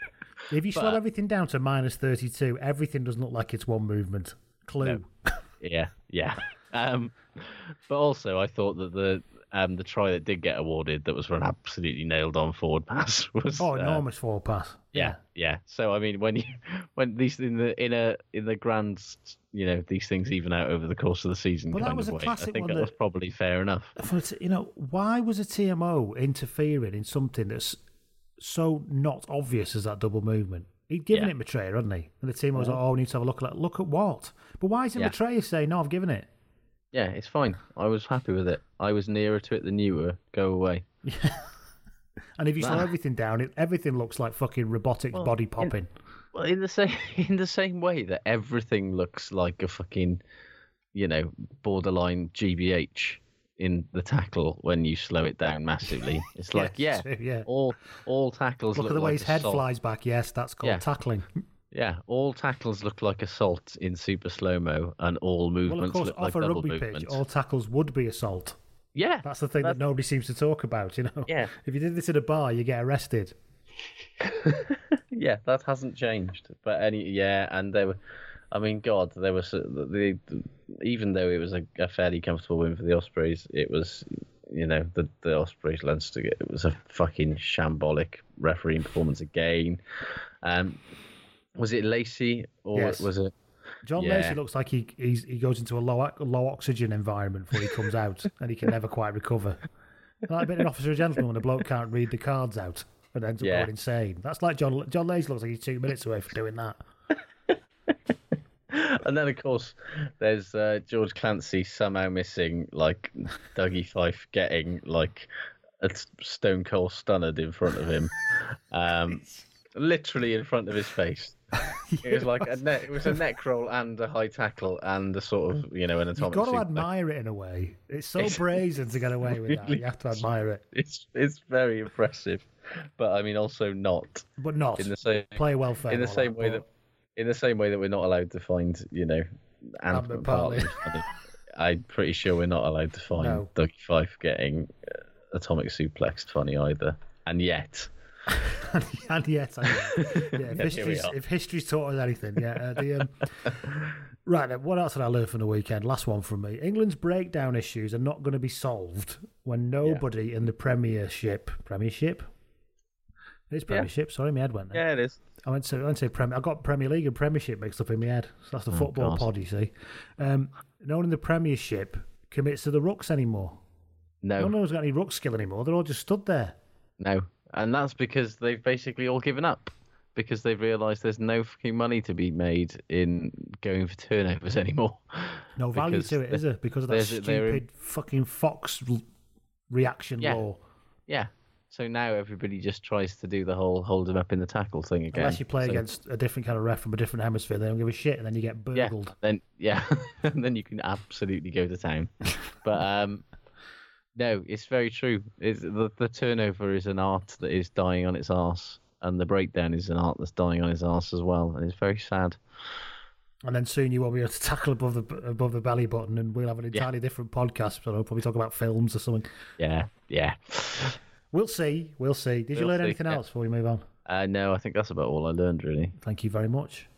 if you slow everything down to minus thirty-two, everything doesn't look like it's one movement. Clue. Yeah, yeah. Um, but also, I thought that the um, the try that did get awarded, that was for an absolutely nailed on forward pass, was Oh, uh, enormous forward pass. yeah, yeah. So I mean, when you when these in the in a in the grand, you know, these things even out over the course of the season Well, that kind was of a way. I classic think one that was probably fair enough. For you know, why was a TMO interfering in something that's so not obvious as that double movement? He'd given Yeah. it Mitrea, hadn't he? And the team was like, "Oh, we need to have a look at that." Look at what? But why isn't Yeah. Mitrea saying, "No, I've given it"? Yeah, it's fine. I was happy with it. I was nearer to it than you were. Go away. Yeah. And if you slow everything down, it, everything looks like fucking robotics Well, body in- popping. Well, in the same in the same way that everything looks like a fucking, you know, borderline GBH in the tackle when you slow it down massively. It's like, yeah, true, yeah. all all tackles Look look at the way like his head assault. flies back. Yes, that's called Yeah. tackling. Yeah, all tackles look like assault in super slow mo, and all movements Well, of course, off like a rugby movement. pitch, all tackles would be assault. Yeah, That's the thing that That- nobody seems to talk about. You know, Yeah. If you did this at a bar, you get arrested. yeah, that hasn't changed. But any, yeah, and they were. I mean, God, there was the, the even though it was a, a fairly comfortable win for the Ospreys, it was, you know, the the Ospreys Leinster. It was a fucking shambolic refereeing performance again. Um, was it Lacey or Yes. was it? John Yeah. Lacey looks like he he's, he goes into a low low oxygen environment before he comes out, and he can never quite recover. Like a bit of an officer and gentleman when a bloke can't read the cards out and ends up Yeah. going insane. That's like John John Lacey looks like he's two minutes away from doing that. and then of course there's uh, George Clancy somehow missing like Dougie Fife getting like a stone cold stunned in front of him, um, literally in front of his face. It was like a net, it was a neck roll and a high tackle and a sort of you know an atomic. You've got to admire it in a way. It's so It's- brazen to get away with that. You have to admire it, It's it's very impressive, but I mean also not but not in the same play welfare. in the same way but- that in the same way that we're not allowed to find you know Partly. Partly. I'm pretty sure we're not allowed to find No. Dougie Fife getting uh, atomic suplexed funny either, and yet. and yet, I. Yeah, if, history's, if history's taught us anything, yeah. Uh, the, um, right, then, what else did I learn from the weekend? Last one from me. England's breakdown issues are not going to be solved when nobody in the Premiership, Premiership, it's Premiership. Sorry, my head went there. Yeah, it is. I went to I went to Premier. I got Premier League and Premiership mixed up in my head. So that's the football God. pod, you see. Um, no one in the Premiership commits to the rucks anymore. No, No one's got any ruck skill anymore. They're all just stood there. no, and that's because they've basically all given up because they've realised there's no fucking money to be made in going for turnovers anymore. No value to it, is there? Because of that stupid fucking Fox reaction Yeah. law. Yeah. So now everybody just tries to do the whole hold him up in the tackle thing again. Unless you play So- against a different kind of ref from a different hemisphere, they don't give a shit, and then you get burgled. yeah, then yeah, and then you can absolutely go to town. but um, no, it's very true. It's, the the turnover is an art that is dying on its arse, and the breakdown is an art that's dying on its arse as well, and it's very sad. And then soon you won't be able to tackle above the above the belly button, and we'll have an entirely different podcast. So I'll probably talk about films or something. Yeah, yeah. We'll see. We'll see. Did you We'll learn see, anything yeah. else before we move on? Uh, no, I think that's about all I learned really. Thank you very much.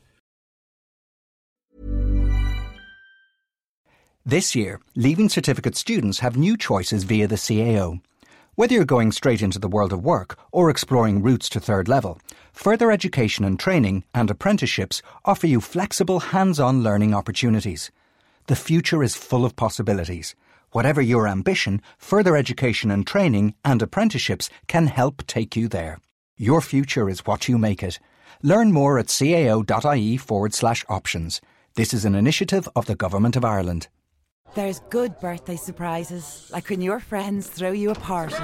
This year, Leaving Certificate students have new choices via the CAO. Whether you're going straight into the world of work or exploring routes to third level, further education and training and apprenticeships offer you flexible hands on learning opportunities. The future is full of possibilities. Whatever your ambition, further education and training and apprenticeships can help take you there. Your future is what you make it. Learn more at cao.ie forward slash options. This is an initiative of the Government of Ireland. There's good birthday surprises, like when your friends throw you a party.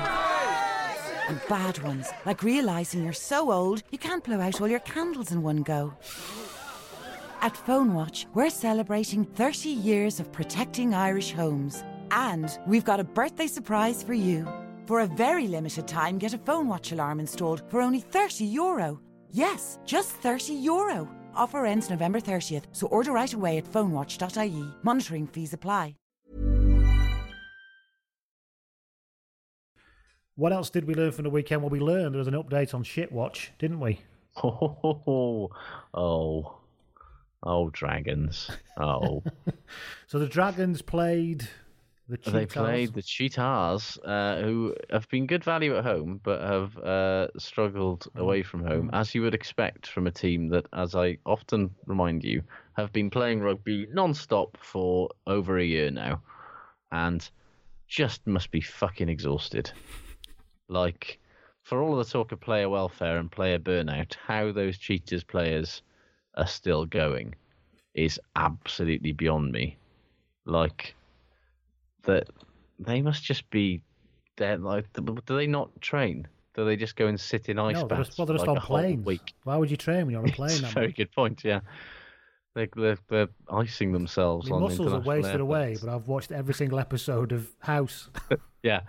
And bad ones, like realising you're so old you can't blow out all your candles in one go. At Phone Watch, we're celebrating 30 years of protecting Irish homes. And we've got a birthday surprise for you. For a very limited time, get a Phone Watch alarm installed for only 30 euro. Yes, just 30 euro. Offer ends November 30th, so order right away at phonewatch.ie. Monitoring fees apply. What else did we learn from the weekend? Well, we learned there was an update on Shitwatch, didn't we? Oh, oh, oh, dragons! Oh. So the Dragons played the Cheetahs. They played the Cheetahs, uh, who have been good value at home, but have uh, struggled away from home, as you would expect from a team that, as I often remind you, have been playing rugby non-stop for over a year now, and just must be fucking exhausted. Like, for all of the talk of player welfare and player burnout, how those Cheetahs players are still going is absolutely beyond me. Like that, they must just be dead. Like, do they not train? Do they just go and sit in ice No, they're just, well, they're just like on planes. week? Why would you train when you're on a plane? Very good point. Yeah, they, they're, they're icing themselves on muscles are wasted away, but I've watched every single episode of House. Yeah.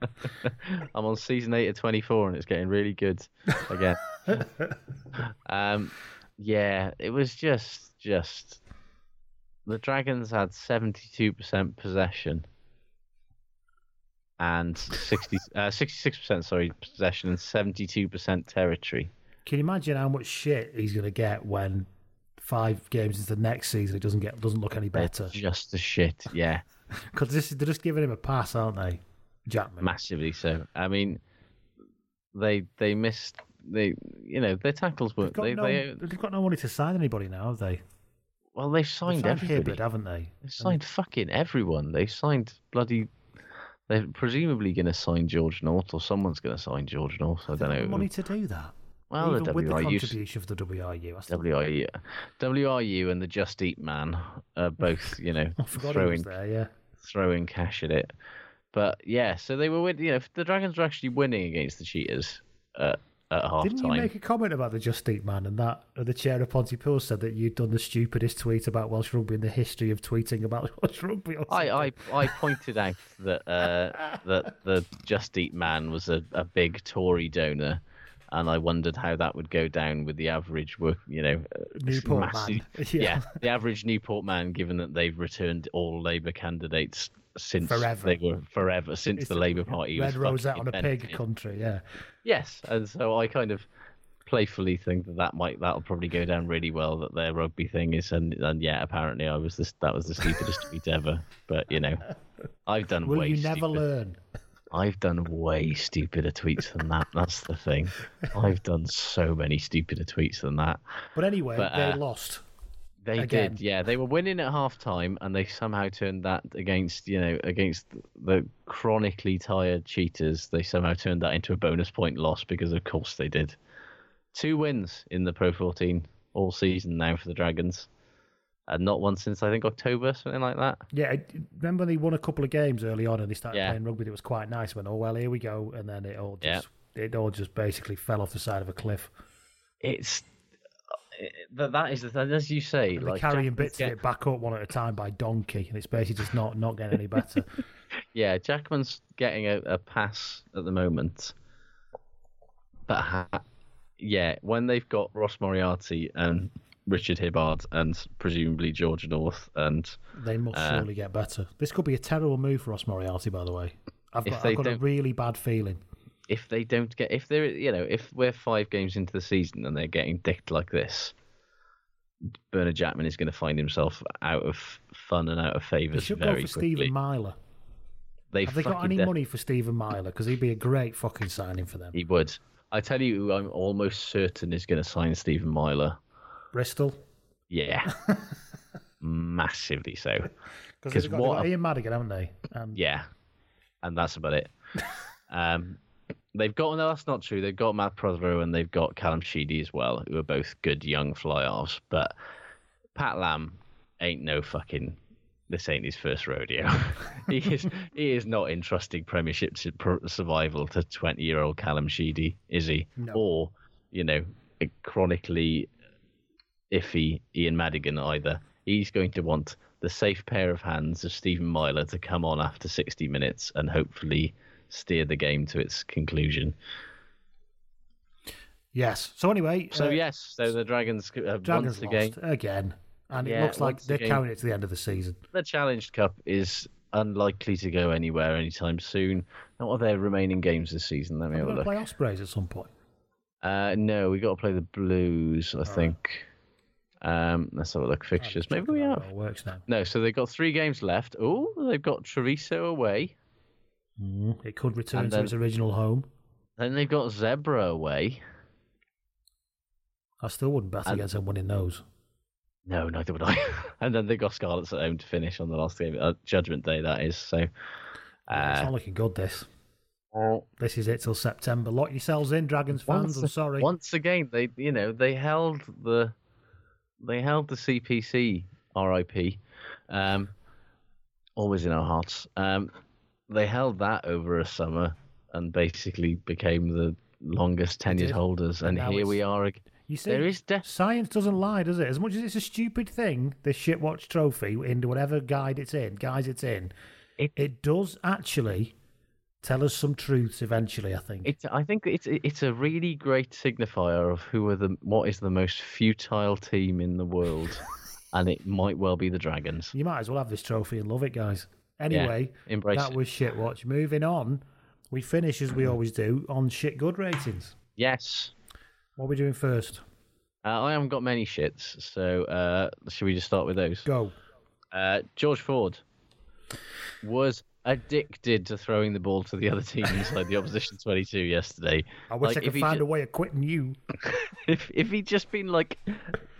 I'm on season eight of 24 and it's getting really good again. um, yeah, it was just, just. The Dragons had 72% possession and 60, uh, 66%, sorry, possession and 72% territory. Can you imagine how much shit he's going to get when five games into the next season it doesn't get doesn't look any better? Just the shit, yeah. Because they're just giving him a pass, aren't they, Jackman? Massively so. I mean, they they missed. They you know their tackles They've weren't. got, They, no, they they've got no money to sign anybody now, have they? Well they've They've signed signed everybody. Haven't they? They signed fucking everyone. They signed bloody. They're presumably going to sign George North, or someone's going to sign George North. I They've don't know. money to do that. Well, Even the with the contribution of the WRU. WRU, WRU, and the Just Eat man are both, you know, I forgot he throwing there. Yeah. throwing cash at it. But yeah, so they were. You know, the Dragons were actually winning against the Cheetahs at, uh, at half Didn't you make a comment about the Just Eat man and that uh, the chair of Pontypool said that you'd done the stupidest tweet about Welsh rugby in the history of tweeting about Welsh rugby? I, I. I pointed out that uh, that the Just Eat man was a, a big Tory donor, and I wondered how that would go down with the average you know, uh, Newport massive- man. yeah. Yeah. the average Newport man, given that they've returned all Labour candidates since Forever. they were forever since It's the Labour Party Red was rosette on a pig country. Yeah. Yes, and so I kind of playfully think that that might that'll probably go down really well. That their rugby thing is, and and yeah, apparently I was this that was the stupidest tweet ever. But you know, I've done Will way you never stupid- learn? I've done way stupider tweets than that. That's the thing. I've done so many stupider tweets than that. But anyway, But, they uh, lost. They Again. did, yeah. They were winning at half time, and they somehow turned that against, you know, against the chronically tired Cheetahs. They somehow turned that into a bonus point loss because, of course, they did. Two wins in the Pro 14 all season now for the Dragons, and not one since I think October, something like that. Yeah, remember they won a couple of games early on and they started Yeah. playing rugby. It was quite nice. Went, oh well, here we go, and then it all Yeah. just it all just basically fell off the side of a cliff. It's that that is the thing, as you say, And like carrying Jack- bits of it back up one at a time by donkey, and it's basically just not not getting any better. Yeah, Jackman's getting a, a pass at the moment, but ha- yeah, when they've got Ross Moriarty and Richard Hibbard and presumably George North and they must Uh, surely get better. This could be a terrible move for Ross Moriarty, by the way. I've got, I've got a really bad feeling. if they don't get if they're you know if we're five games into the season and they're getting dicked like this, Bernard Jackman is going to find himself out of fun and out of favour. They should go for quickly. Stephen Myler. They Have they got any def- money for Stephen Myler? Because he'd be a great fucking signing for them. He would. I tell you, I'm almost certain is going to sign Stephen Myler. Bristol. Yeah, massively so. Because they've got, they've got Ian Madigan, haven't they? And Yeah, and that's about it. um, they've got no, that's not true. They've got Matt Prothero and they've got Callum Sheedy as well, who are both good young fly halves. But Pat Lam ain't no fucking. This ain't his first rodeo. he is he is not entrusting Premiership survival to twenty year old Callum Sheedy, is he? No. Or you know, a chronically iffy Ian Madigan either. He's going to want the safe pair of hands of Stephen Myler to come on after 60 minutes and hopefully steer the game to its conclusion. yes. So anyway, So uh, yes, so the Dragons have Dragons once again. lost again, and it looks like they're again. carrying it to the end of the season. The Challenge Cup is unlikely to go anywhere anytime soon. Not what are their remaining games this season? Let me have a look. play Ospreys at some point. Uh, no, we got to play the Blues, I think. Um, let's have a look. Fixtures. Maybe we have. works now. No, so they've got three games left. Oh, they've got Treviso away. Mm, it could return And to then- its original home. Then they've got Zebre away. I still wouldn't bet And- against them winning those. No, neither would I. and then they got Scarlets at home to finish on the last game, uh, Judgment Day. That is so. Yeah, it's Uh, not looking good. This. well, This is it till September. Lock yourselves in, Dragons fans. I'm sorry. Once again, they you know they held the they held the CPC RIP, um, always in our hearts. Um, they held that over a summer and basically became the longest tenured holders. And And, here we are. You see, there is de- science doesn't lie, does it? As much as it's a stupid thing, this shitwatch trophy into whatever guide it's in, guys it's in, It- it does actually tell us some truths eventually. I think. It's. I think it's. It's a really great signifier of who are the what is the most futile team in the world, and it might well be the Dragons. You might as well have this trophy and love it, guys. Anyway, embrace that it. was Shitwatch. Moving on, we finish as we always do on shit good ratings. Yes. What are we doing first? Uh, I haven't got many shits, so uh, should we just start with those? Go. Uh, George Ford was addicted to throwing the ball to the other team inside the opposition 22 yesterday. I wish Like, I could find ju- a way of quitting you. if if he'd just been like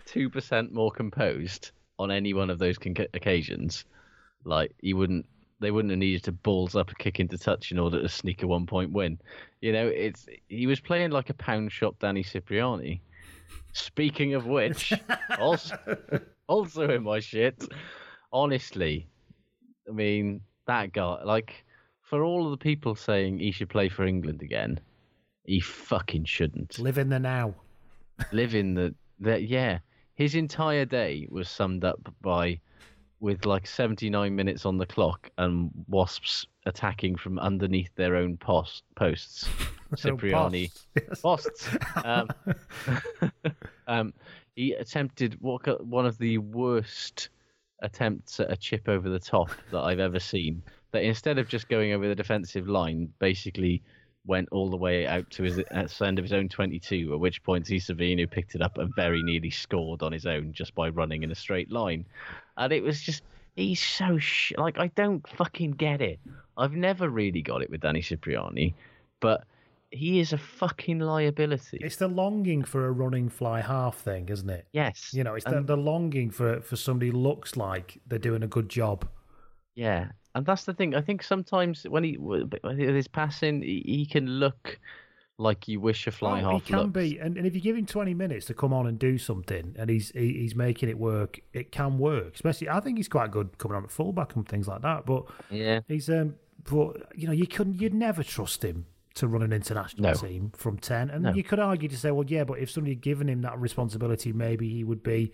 two percent more composed on any one of those con- occasions, like he wouldn't. They wouldn't have needed to balls up a kick into touch in order to sneak a one point win. You know, it's he was playing like a pound shop Danny Cipriani. Speaking of which, also also in my shit. Honestly, I mean that guy. Like for all of the people saying he should play for England again, he fucking shouldn't. Live in the now. Live in the, the yeah. His entire day was summed up by with like 79 minutes on the clock and Wasps attacking from underneath their own post, posts. Cipriani posts. Um, um, he attempted what one of the worst attempts at a chip over the top that I've ever seen. That instead of just going over the defensive line, basically went all the way out to his at the end of his own 22, at which point Isavinu picked it up and very nearly scored on his own just by running in a straight line. And it was just, he's so, sh- like, I don't fucking get it. I've never really got it with Danny Cipriani, but he is a fucking liability. It's the longing for a running fly half thing, isn't it? Yes. You know, it's the, the longing for for somebody who looks like they're doing a good job. Yeah, and that's the thing. I think sometimes when he with his passing, he, he can look like you wish a fly Oh, he can looks. be, and, and if you give him twenty minutes to come on and do something, and he's he, he's making it work, it can work. Especially, I think he's quite good coming on at fullback and things like that. But Yeah, he's um, but you know, you couldn't, you'd never trust him to run an international No. team from ten. And No. you could argue to say, well, yeah, but if somebody had given him that responsibility, maybe he would be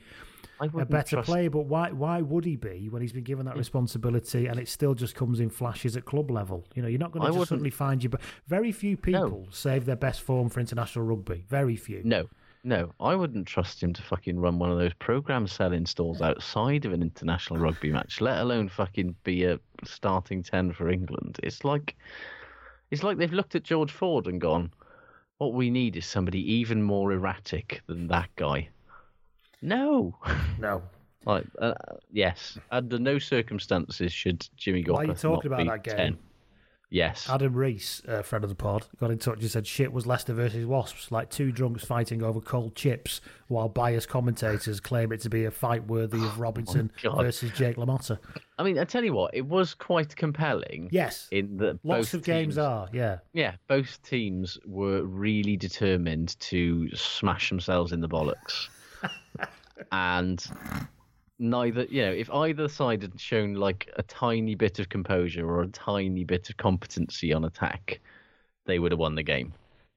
a better trust- player. But why why would he be when he's been given that hmm. responsibility and it still just comes in flashes at club level? You know, you're not going to suddenly find you. But very few people save their best form for international rugby. Very few. No, no, I wouldn't trust him to fucking run one of those program selling stalls outside of an international rugby match, let alone fucking be a starting ten for England. It's like, it's like they've looked at George Ford and gone, "What we need is somebody even more erratic than that guy." No. No. Like, uh, yes, under no circumstances should Jimmy Gopperth Why are you talking about be that game? 10. Yes. Adam Rees, uh, friend of the pod, got in touch and said shit was Leicester versus Wasps, like two drunks fighting over cold chips, while biased commentators claim it to be a fight worthy of Robinson Oh versus Jake LaMotta. I mean, I tell you what, it was quite compelling. Yes. In that Lots of games are, yeah. Yeah, both teams were really determined to smash themselves in the bollocks. And neither, you know, if either side had shown like a tiny bit of composure or a tiny bit of competency on attack, they would have won the game.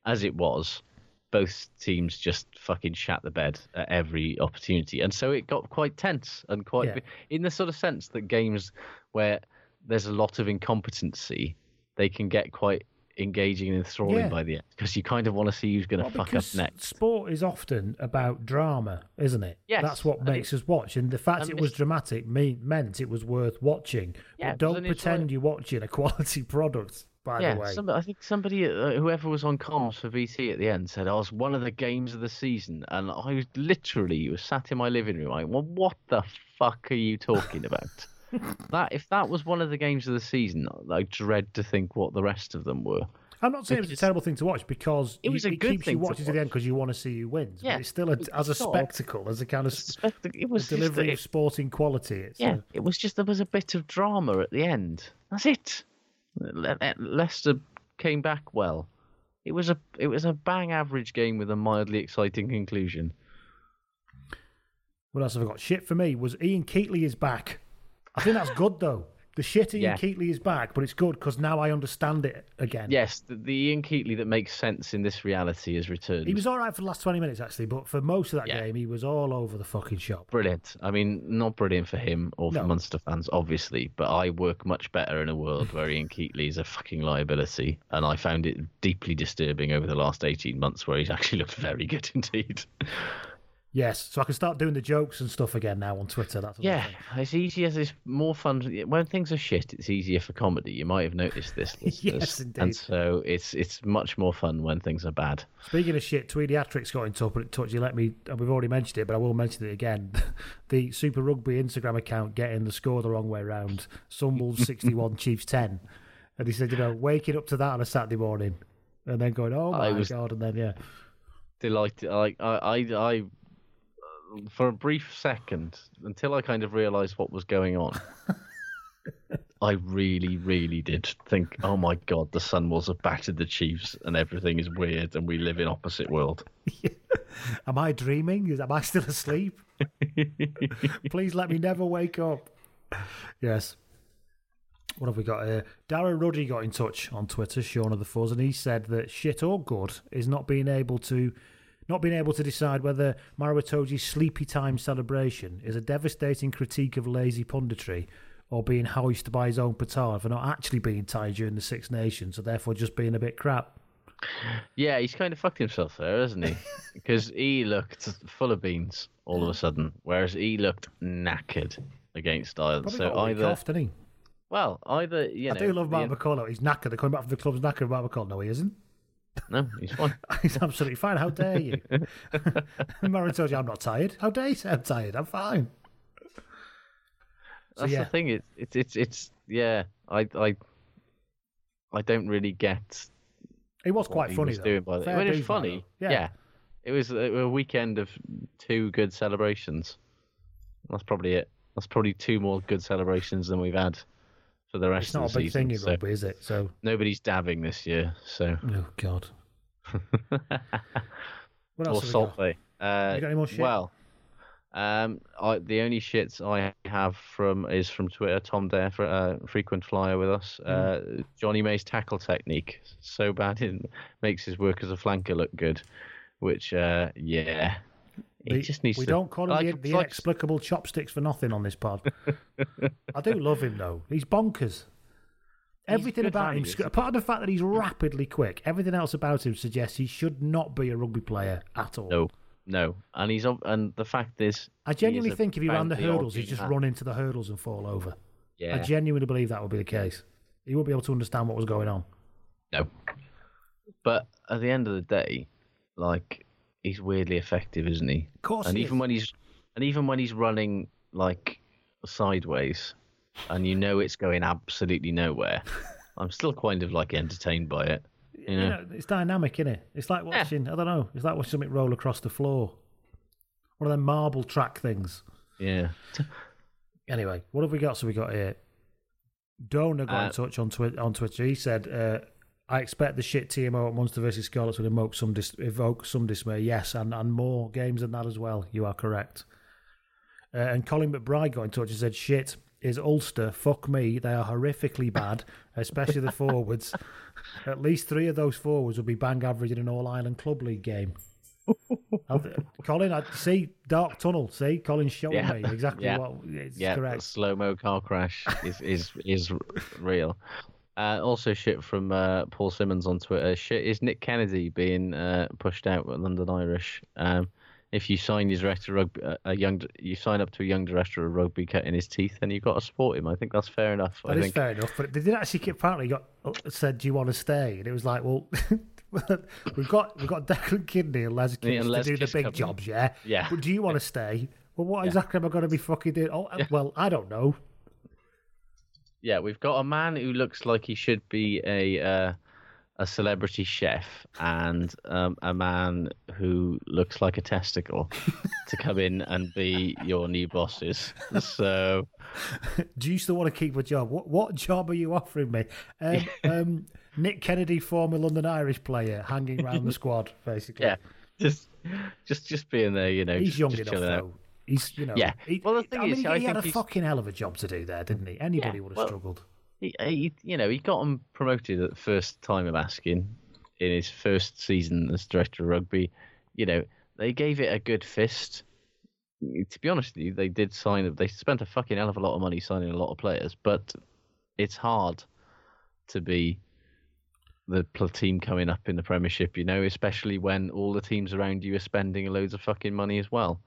As it was, both teams just fucking shat the bed at every opportunity. And so it got quite tense and quite, Yeah. in the sort of sense that games where there's a lot of incompetency, they can get quite engaging and enthralling Yeah. by the end because you kind of want to see who's going to Well, fuck up next. sport is often about drama, isn't it? Yes, That's what makes us watch. And the fact and it was dramatic me- meant it was worth watching. Yeah, but don't pretend you're watching a quality product, by yeah, the way. somebody, I think somebody, uh, whoever was on comms for BT at the end, said, "Oh, was one of the games of the season," and I was literally was sat in my living room. I, well, what the fuck are you talking about? that if that was one of the games of the season, I dread to think what the rest of them were. I'm not saying it's a terrible thing to watch because It was you- a it good keeps thing to watching to the end because you want to see who wins. Yeah, but it's still a, it- as a it's of- spectacle, as a kind of s- Spect- It was a delivery a- of sporting quality. It's Yeah, a- it was just there was a bit of drama at the end. That's it. Le- Le- Leicester came back well. It was a it was a bang average game with a mildly exciting conclusion. what else have I got? Shit for me was Ian Keatley is back. I think that's good though. The shit Ian Yeah. Keatley is back, but it's good because now I understand it again. Yes, the, the Ian Keatley that makes sense in this reality has returned. He was all right for the last 20 minutes, actually, but for most of that Yeah. game, he was all over the fucking shop. brilliant. I mean, not brilliant for him or for No. Munster fans, obviously, but I work much better in a world where Ian Keatley is a fucking liability, and I found it deeply disturbing over the last eighteen months where he's actually looked very good indeed. Yes, so I can start doing the jokes and stuff again now on Twitter. That's Yeah, it's easier. It's more fun when things are shit. It's easier for comedy. You might have noticed this. Yes, indeed. And so it's it's much more fun when things are bad. Speaking of shit, Tweediatrics got in touch. You let me. and We've already mentioned it, but I will mention it again. the Super Rugby Instagram account getting the score the wrong way round. Sunwolves sixty-one, Chiefs ten, and he said, you know, waking up to that on a Saturday morning, and then going, oh my was- god, and then yeah, Delighted. Like I, I, I, for a brief second, until I kind of realised what was going on, I really, really did think, oh my god, the Sunwolves have battered the Chiefs and everything is weird and we live in opposite world. Am I dreaming? Is am I still asleep? Please let me never wake up. Yes. What have we got here? Darren Ruddy got in touch on Twitter, Sean of the Fuzz, and he said that shit or good is not being able to not being able to decide whether Maro Itoje's sleepy time celebration is a devastating critique of lazy punditry or being hoisted by his own petard for not actually being tired during the Six Nations, so therefore just being a bit crap. Yeah, he's kind of fucked himself there, hasn't he? Because he looked full of beans all of a sudden, whereas he looked knackered against Ireland. Probably so got a week either, off, didn't he? well, either you know, I do love Mark the- McCullough. He's knackered. They're coming back from the club's knackered. Mark McCullough. No, he isn't. No, he's fine. He's absolutely fine. How dare you? Marin told you I'm not tired. How dare you say I'm tired? I'm fine. So, That's yeah. the thing. It's it's it's it's yeah. I I I don't really get It was quite funny was though. doing by the it was funny. though. Yeah. It was a weekend of two good celebrations. That's probably it. That's probably two more good celebrations than we've had for the rest It's not of a the big season. thing in rugby, is it? So, nobody's dabbing this year. So oh god. What else we salt got? bay. Uh, You got any more shit? Well, um, I, the only shits I have from is from Twitter. Tom Dare, for, uh, frequent flyer with us. Hmm. Uh, Jonny May's tackle technique so bad it makes his work as a flanker look good. Which, uh, yeah, he The- just needs we to. don't call him like, the, the like- inexplicable chopsticks for nothing on this pod. I do love him though. He's bonkers. Everything good about him, apart from the fact that he's rapidly quick, everything else about him suggests he should not be a rugby player at all. No, no, and he's and the fact is, I genuinely think if he ran the hurdles, he'd just man. run into the hurdles and fall over. Yeah, I genuinely believe that would be the case. He wouldn't be able to understand what was going on. No. But at the end of the day, like he's weirdly effective, isn't he? Of course And he even is. when he's and even when he's running like sideways, and you know it's going absolutely nowhere, I'm still kind of like entertained by it. You know? You know, it's dynamic, isn't it? It's like watching, I don't know, it's like watching something roll across the floor. One of them marble track things. Yeah. Anyway, what have we got? So we got here. Donor got Uh, in touch on, twi- on Twitter. He said, uh, I expect the shit TMO at Munster versus Scarlets will evoke some, dis- evoke some dismay. Yes, and, and more games than that as well. You are correct. Uh, and Colin McBride got in touch and said, shit is Ulster. Fuck me. They are horrifically bad, especially the forwards. At least three of those forwards will be bang average in an All Ireland Club League game. Colin, I see Dark Tunnel. See, Colin's showing Yeah. me exactly Yeah. what it's yeah, correct. slow mo car crash is is is real. Uh, also, shit from uh, Paul Simmons on Twitter. Shit is Nick Kennedy being uh, pushed out with London Irish. Um, if you sign your director rugby, uh, a young, you sign up to a young director of rugby cutting his teeth, then you've got to support him. I think that's fair enough. That I is think. fair enough, but they did actually get- apparently got uh, said, "Do you want to stay?" And it was like, "Well, we've got we've got Declan Kidney and Les Yeah, and to Les do the big coming. jobs, yeah. Yeah. But do you want to stay? Well, what Yeah. exactly am I going to be fucking doing? Oh, uh, well, I don't know. Yeah, we've got a man who looks like he should be a uh, a celebrity chef, and um, a man who looks like a testicle to come in and be your new bosses. So Do you still want to keep a job? What what job are you offering me? Um, um, Nick Kennedy, former London Irish player, hanging around the squad, basically. yeah, just just just being there, you know. He's just, young just enough chilling out. He's you know. Yeah. He, Well, the thing I is, he, I he had a he's- fucking hell of a job to do there, didn't he? Anybody Yeah, would have well- struggled. He, uh, he, you know, he got him promoted at the first time of asking in his first season as director of rugby. You know, they gave it a good fist. To be honest with you, they did sign. They spent a fucking hell of a lot of money signing a lot of players, but it's hard to be the team coming up in the Premiership. You know, especially when all the teams around you are spending loads of fucking money as well.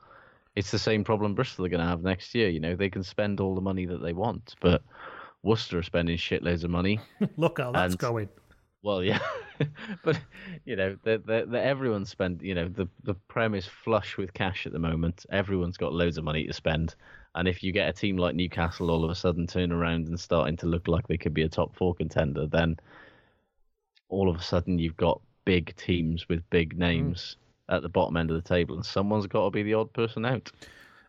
It's the same problem Bristol are going to have next year. You know, they can spend all the money that they want, but Worcester are spending shitloads of money. Look how that's And- going. Well, yeah, but you know, the, the, the, everyone's spent. You know, the the Prem is flush with cash at the moment. Everyone's got loads of money to spend, and if you get a team like Newcastle all of a sudden turn around and starting to look like they could be a top four contender, then all of a sudden you've got big teams with big names at the bottom end of the table, and someone's got to be the odd person out.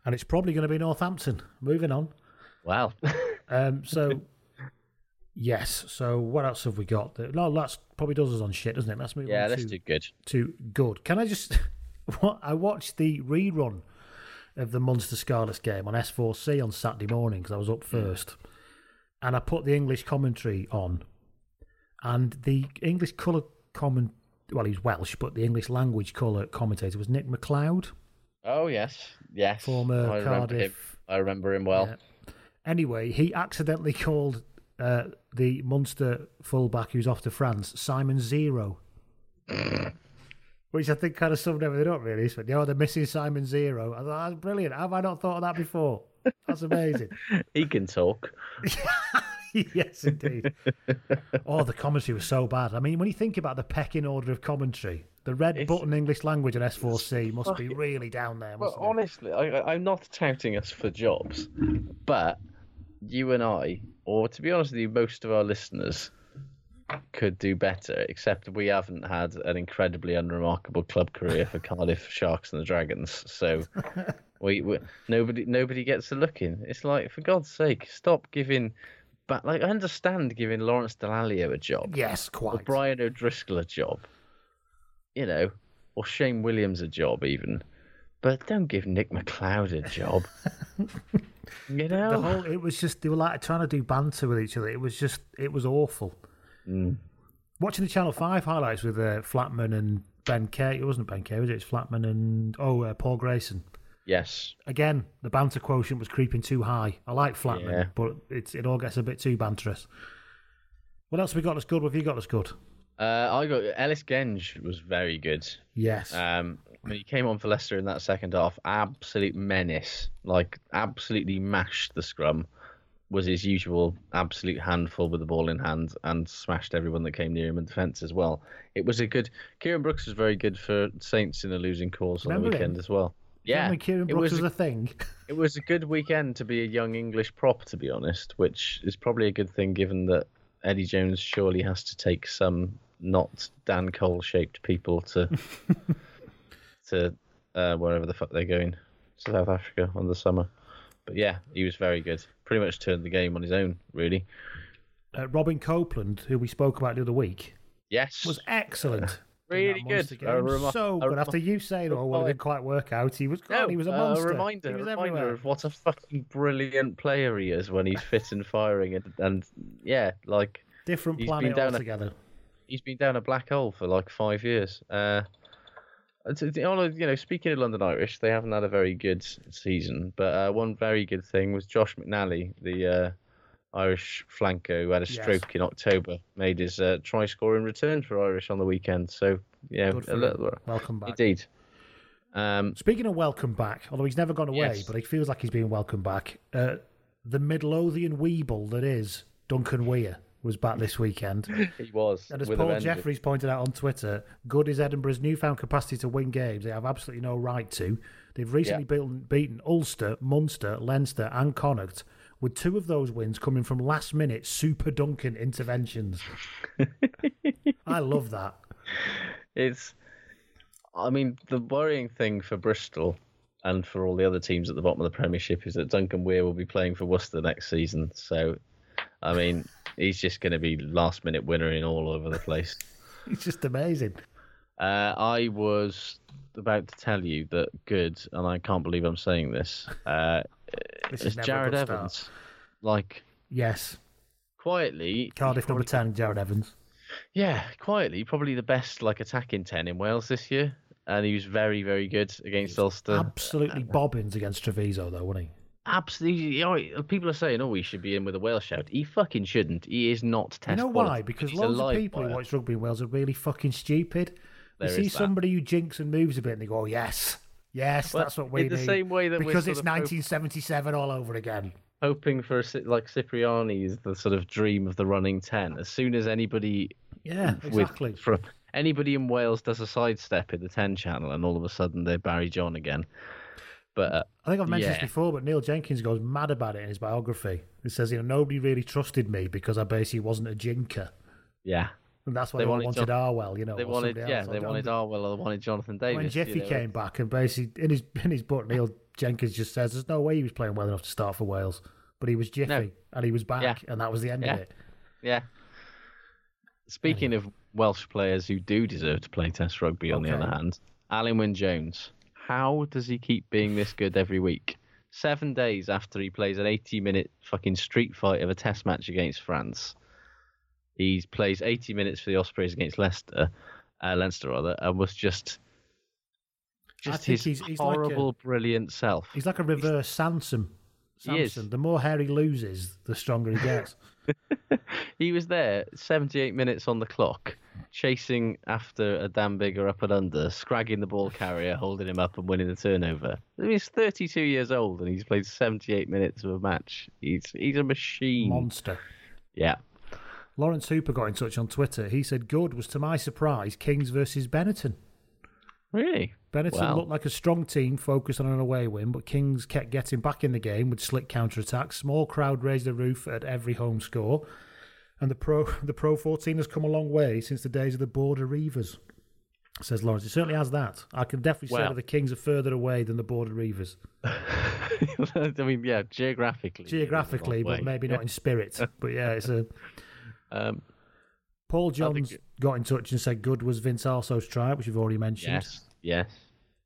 And it's probably going to be Northampton. Moving on. Wow. Um, so Yes. So what else have we got? No, that's probably does us on shit, doesn't it? Let's move Yeah, on let's to, do good. to good. Can I just? what I watched the rerun of the Munster Scarlets game on S4C on Saturday morning because I was up first, and I put the English commentary on, and the English colour comment. Well, he's Welsh, but the English language colour commentator was Nick McLeod, Oh yes, yes. former I remember him. Cardiff. I remember him well. Yeah. Anyway, he accidentally called uh, the Munster fullback who's off to France Simon Zero. Which I think kind of summed everything up, really. So, know, they're missing Simon Zero. I thought, that's brilliant. Have I not thought of that before? That's amazing. He can talk. yes, indeed. oh, the commentary was so bad. I mean, when you think about the pecking order of commentary, the red It's- button English language on S4C must be really down there. Well, honestly, I, I'm not touting us for jobs, but you and I, or to be honest with you, most of our listeners could do better. Except we haven't had an incredibly unremarkable club career for Cardiff Sharks and the Dragons, so we, we nobody nobody gets a look in. It's like, for God's sake, stop giving. But like, I understand giving Lawrence Dallaglio a job. Yes, quite. or. Brian O'Driscoll a job, you know, or Shane Williams a job even. But don't give Nick McLeod a job. you know, The whole it was just they were like trying to do banter with each other. It was just it was awful. Mm. Watching the Channel Five highlights with uh, Flatman and Ben Kay. It wasn't Ben Kay, was it? It's Flatman and oh uh, Paul Grayson. Yes, Again, the banter quotient was creeping too high. I like Flatman, Yeah. but it's it all gets a bit too banterous. What else have we got that's good? What have you got that's good? uh, I got Ellis Genge was very good. Yes. Um, when he came on for Leicester in that second half, absolute menace, like absolutely mashed the scrum. Was his usual absolute handful with the ball in hand and smashed everyone that came near him in defence as well. It was a good. Kieran Brookes was very good for Saints in a losing cause on the him? weekend as well. Yeah, Kieran it Brookes was was a thing. It was a good weekend to be a young English prop, to be honest, which is probably a good thing given that Eddie Jones surely has to take some not Dan Cole shaped people to to uh, wherever the fuck they're going, South Africa on the summer. But yeah, he was very good. Pretty much turned the game on his own, really. Uh, Robin Copeland, who we spoke about the other week, Yes, was excellent. In Really good. A game. remo- so good. remo- After you saying, "Oh, well, it didn't quite work out," he was. no, he was a uh, monster. reminder, he was a reminder everywhere. of what a fucking brilliant player he is when he's fit and firing, and, and yeah, like Different he's planet been down a- altogether. he's been down a black hole for like five years. Uh, it's- it's- you know, speaking of London Irish, they haven't had a very good season, but uh, one very good thing was Josh McNally, the uh, Irish flanker who had a Yes. stroke in October, made his uh, try score in return for Irish on the weekend. So yeah, little, Welcome back. indeed. Um, Speaking of welcome back, although he's never gone away, Yes. but he feels like he's being welcomed back. Uh, the Midlothian Weeble that is Duncan Weir was back this weekend. he was. And as Paul. Jeffries pointed out on Twitter, good is Edinburgh's newfound capacity to win games they have absolutely no right to. They've recently beaten, beaten Ulster, Munster, Leinster, and Connacht, with two of those wins coming from last minute Super Duncan interventions. I love that. It's, I mean, the worrying thing for Bristol and for all the other teams at the bottom of the Premiership is that Duncan Weir will be playing for Worcester next season. So, I mean, he's just going to be last minute winner in all over the place. It's just amazing. Uh, I was about to tell you that good, and I can't believe I'm saying this. Uh, This is it's never a Jarrod good start. Evans. Like, Yes. quietly, Cardiff number 10, Jarrod Evans. Yeah, quietly, probably the best like attacking ten in Wales this year, and he was very, very good against Ulster. Absolutely bobbins against Treviso, though, wasn't he? Absolutely, you know, people are saying, "Oh, he should be in with a Wales shout." He fucking shouldn't. He is not test You know quality. why? Because He's loads of people who watch rugby in Wales are really fucking stupid. They There see that. somebody who jinks and moves a bit and they go, oh, yes, yes, Well, that's what we in the need. same way that because it's of hope- 1977 all over again. hoping for a like Cipriani is the sort of dream of the running ten. As soon as anybody, Yeah, with, exactly. from anybody in Wales does a sidestep in the ten channel, and all of a sudden they're Barry John again. But uh, I think I've mentioned yeah. this before, but Neil Jenkins goes mad about it in his biography. He says, you know, nobody really trusted me because I basically wasn't a jinker. yeah, And that's why They they, wanted wanted Jon- Arwel, you know. they wanted yeah they wanted Arwel or they wanted Jonathan Davies. when you Jeffy know. came back and basically in his in his book, Neil Jenkins just says there's no way he was playing well enough to start for Wales, but he was Jiffy No. and he was back, Yeah. and that was the end Yeah. of it. Yeah. Speaking of Welsh players who do deserve to play Test rugby, on the other hand, Alun Wyn Jones. How does he keep being this good every week? Seven days after he plays an 80 minute fucking street fight of a Test match against France, he plays 80 minutes for the Ospreys against Leicester, uh, Leinster rather, and was just just his he's- he's like a- horrible, brilliant self. He's like a reverse Samson. He is. Samson. The more hair he loses, the stronger he gets. He was there 78 minutes on the clock, chasing after a damn bigger up and under, scragging the ball carrier, holding him up and winning the turnover. I mean, he's 32 years old and he's played 78 minutes of a match. He's he's a machine. Monster. Yeah. Lawrence Hooper got in touch on Twitter. He said, Good was, to my surprise, Kings versus Benetton. Really? Benetton Wow. looked like a strong team focused on an away win, but Kings kept getting back in the game with slick counter attacks. Small crowd raised the roof at every home score. And the Pro the Pro 14 has come a long way since the days of the Border Reivers, says Lawrence. It certainly has that. I can definitely say that the Kings are further away than the Border Reivers. I mean, yeah, geographically. it is a long Geographically, but way. maybe not in spirit. but yeah, it's a. Um, Paul it- got in touch and said good was Vince Aso's try, which you've already mentioned. yes, yes.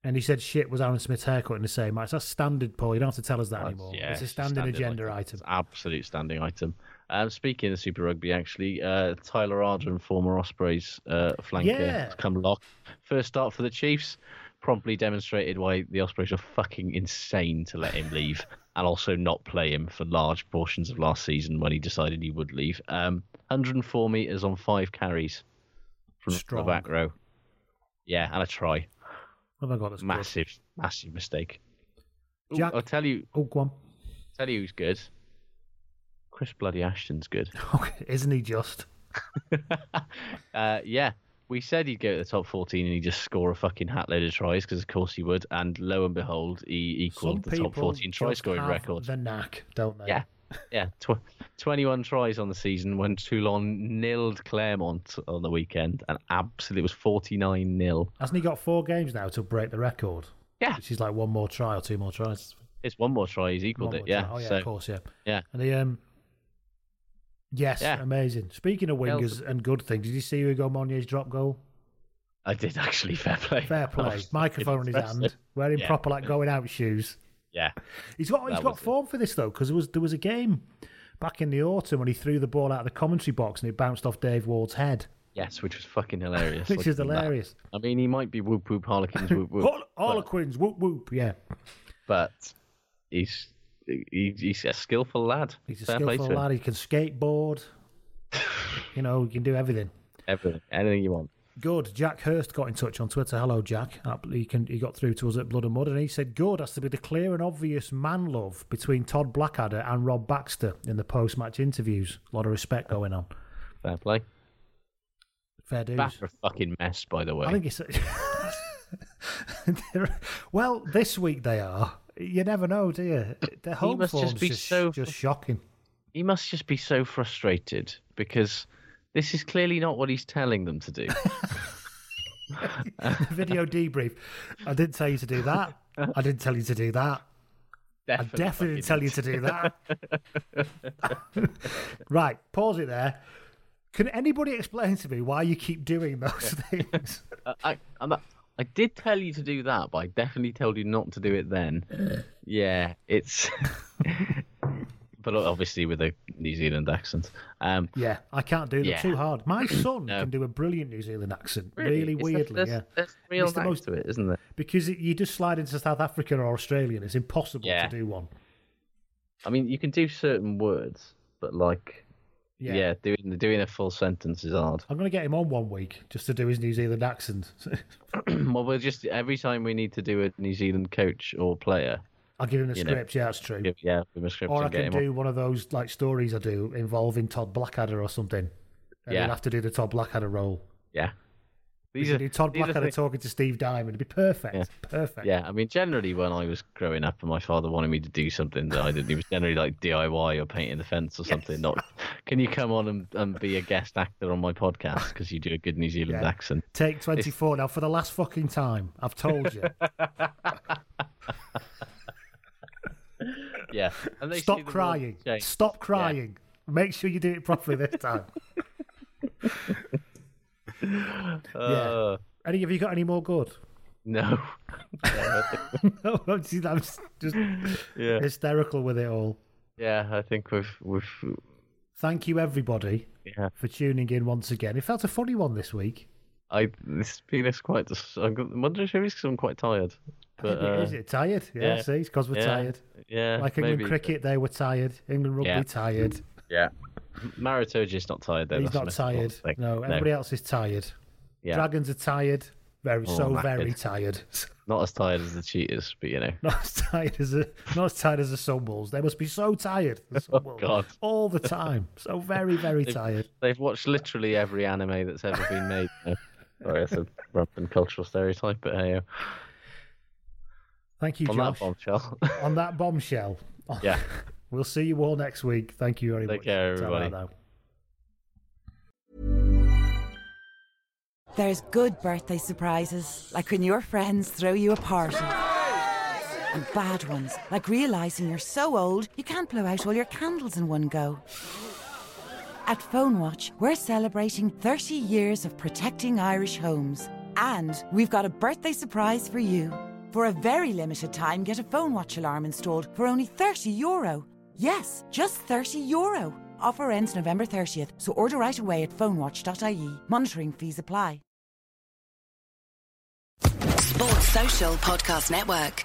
And he said shit was Aaron Smith's haircut in the same match. That's standard, Paul. You don't have to tell us that anymore. Yeah, it's a standard agenda item. Absolute standing item. Um, speaking of Super Rugby, actually, uh, Tyler Ardron, former Ospreys uh, flanker, Yeah. has come lock. First start for the Chiefs, promptly demonstrated why the Ospreys are fucking insane to let him leave and also not play him for large portions of last season when he decided he would leave. Um, 104 metres on five carries from Strong. the back row. Yeah, and a try. Oh my god, that's good. Massive, massive mistake. Ooh, Jack- I'll tell you, Oh, go on. tell you who's good. Chris Bloody Ashton's good. Isn't he just? Uh, yeah, we said he'd go to the top 14 and he'd just score a fucking hat load of tries because, of course, he would. And lo and behold, he Some the top 14 try scoring record. The knack, don't they? Yeah, yeah. Tw- 21 tries on the season when Toulon nilled Clermont on the weekend and absolutely it was 49 nil. Hasn't he got four games now to break the record? Yeah. Which is like one more try or two more tries. It's one more try, he's equaled it. Yeah. try. Oh yeah, so, of course, yeah. yeah. And the um. Yes, Yeah. amazing. Speaking of wingers and good things, did you see Hugo Monye's drop goal? I did actually. Fair play. Fair play. Microphone in his hand, wearing Yeah. proper like going out shoes. Yeah. He's got he's got was it. form for this though, because there was there was a game back in the autumn when he threw the ball out of the commentary box and it bounced off Dave Ward's head, Yes, which was fucking hilarious. which is at that. hilarious. I mean, he might be whoop whoop harlequins whoop whoop. Harlequins, whoop whoop, yeah. but he's he, he's a skillful lad. He's a Fair skillful lad. He can skateboard. you know, he can do everything. Everything, anything you want. Good. Jack Hurst got in touch on Twitter. Hello, Jack. Uh, He can he got through to us at Blood and Mud, and he said, "Good has to be the clear and obvious man love between Todd Blackadder and Rob Baxter in the post match interviews. A lot of respect going on. Fair play. Fair dues. That's a fucking mess, by the way. I think it's. well, this week they are. You never know, do you? Their home must just be just, so- just shocking. he must just be so frustrated because this is clearly not what he's telling them to do. The video debrief. I didn't tell you to do that. I didn't tell you to do that. I definitely didn't tell you to do that. right, pause it there. Can anybody explain to me why you keep doing those things? I, I, I did tell you to do that, but I definitely told you not to do it then. Uh. yeah, it's. But obviously with a New Zealand accent. Um, yeah, I can't do them Yeah. too hard. My son No. can do a brilliant New Zealand accent, really, It's- weirdly. there's, yeah, there's real It's the most- to it, isn't there? because it, you just slide into South African or Australian. It's impossible Yeah. to do one. I mean, you can do certain words, but like, Yeah. yeah, doing doing a full sentence is hard. I'm going to get him on one week just to do his New Zealand accent. well, we'll just every time we need to do a New Zealand coach or player, I'll give him the You know, script. yeah, that's true. give, yeah, give him a script Or I and get can him on. do one of those like stories I do involving Todd Blackadder or something. And Yeah. he'll have to do the Todd Blackadder role. Yeah, We these are do Todd these are Blackadder things- talking to Steve Diamond. It'd be perfect. Yeah. Perfect. Yeah, I mean, generally when I was growing up and my father wanted me to do something that I didn't, it was generally like DIY or painting the fence or something. Not, can you come on and, and be a guest actor on my podcast because you do a good New Zealand Yeah. accent? Take 24 now for the last fucking time. I've told you. Yeah, Stop crying. Stop crying. Make sure you do it properly this time. Uh, Any have you got any more good? no. no, I'm just, I'm just Yeah. hysterical with it all. Yeah, I think we've we've Thank you, everybody, yeah. for tuning in once again. It felt a funny one this week. I this penis quite. dis- I'm wondering if it's because I'm quite tired. But uh, is it tired? Yeah, yeah. see, it's because we're yeah, tired. Yeah, Like England maybe. cricket, they were tired. England rugby, Yeah. tired. Yeah. Maro Itoje's not tired though. He's that's not tired. important thing. No, everybody else is tired. Yeah. Dragons are tired. Very, Oh, so knackered. very tired. Not as tired as the Cheetahs, but you know. Not as tired as a, not as tired as the Sunwolves. They must be so tired. The Oh, God. all the time. So very, very tired. They've watched literally every anime that's ever been made. You know. Sorry, that's a rampant cultural stereotype, but hey, uh, Thank you, on Josh. that bombshell. on that bombshell. yeah. We'll see you all next week. Thank you very Take much. care, everybody. There's good birthday surprises, like when your friends throw you a party. And bad ones, like realizing you're so old you can't blow out all your candles in one go. At PhoneWatch, we're celebrating 30 years of protecting Irish homes. And we've got a birthday surprise for you. For a very limited time, get a PhoneWatch alarm installed for only 30 euro. Yes, just 30 euro. Offer ends November 30th, so order right away at phonewatch.ie. Monitoring fees apply. Sports Social Podcast Network.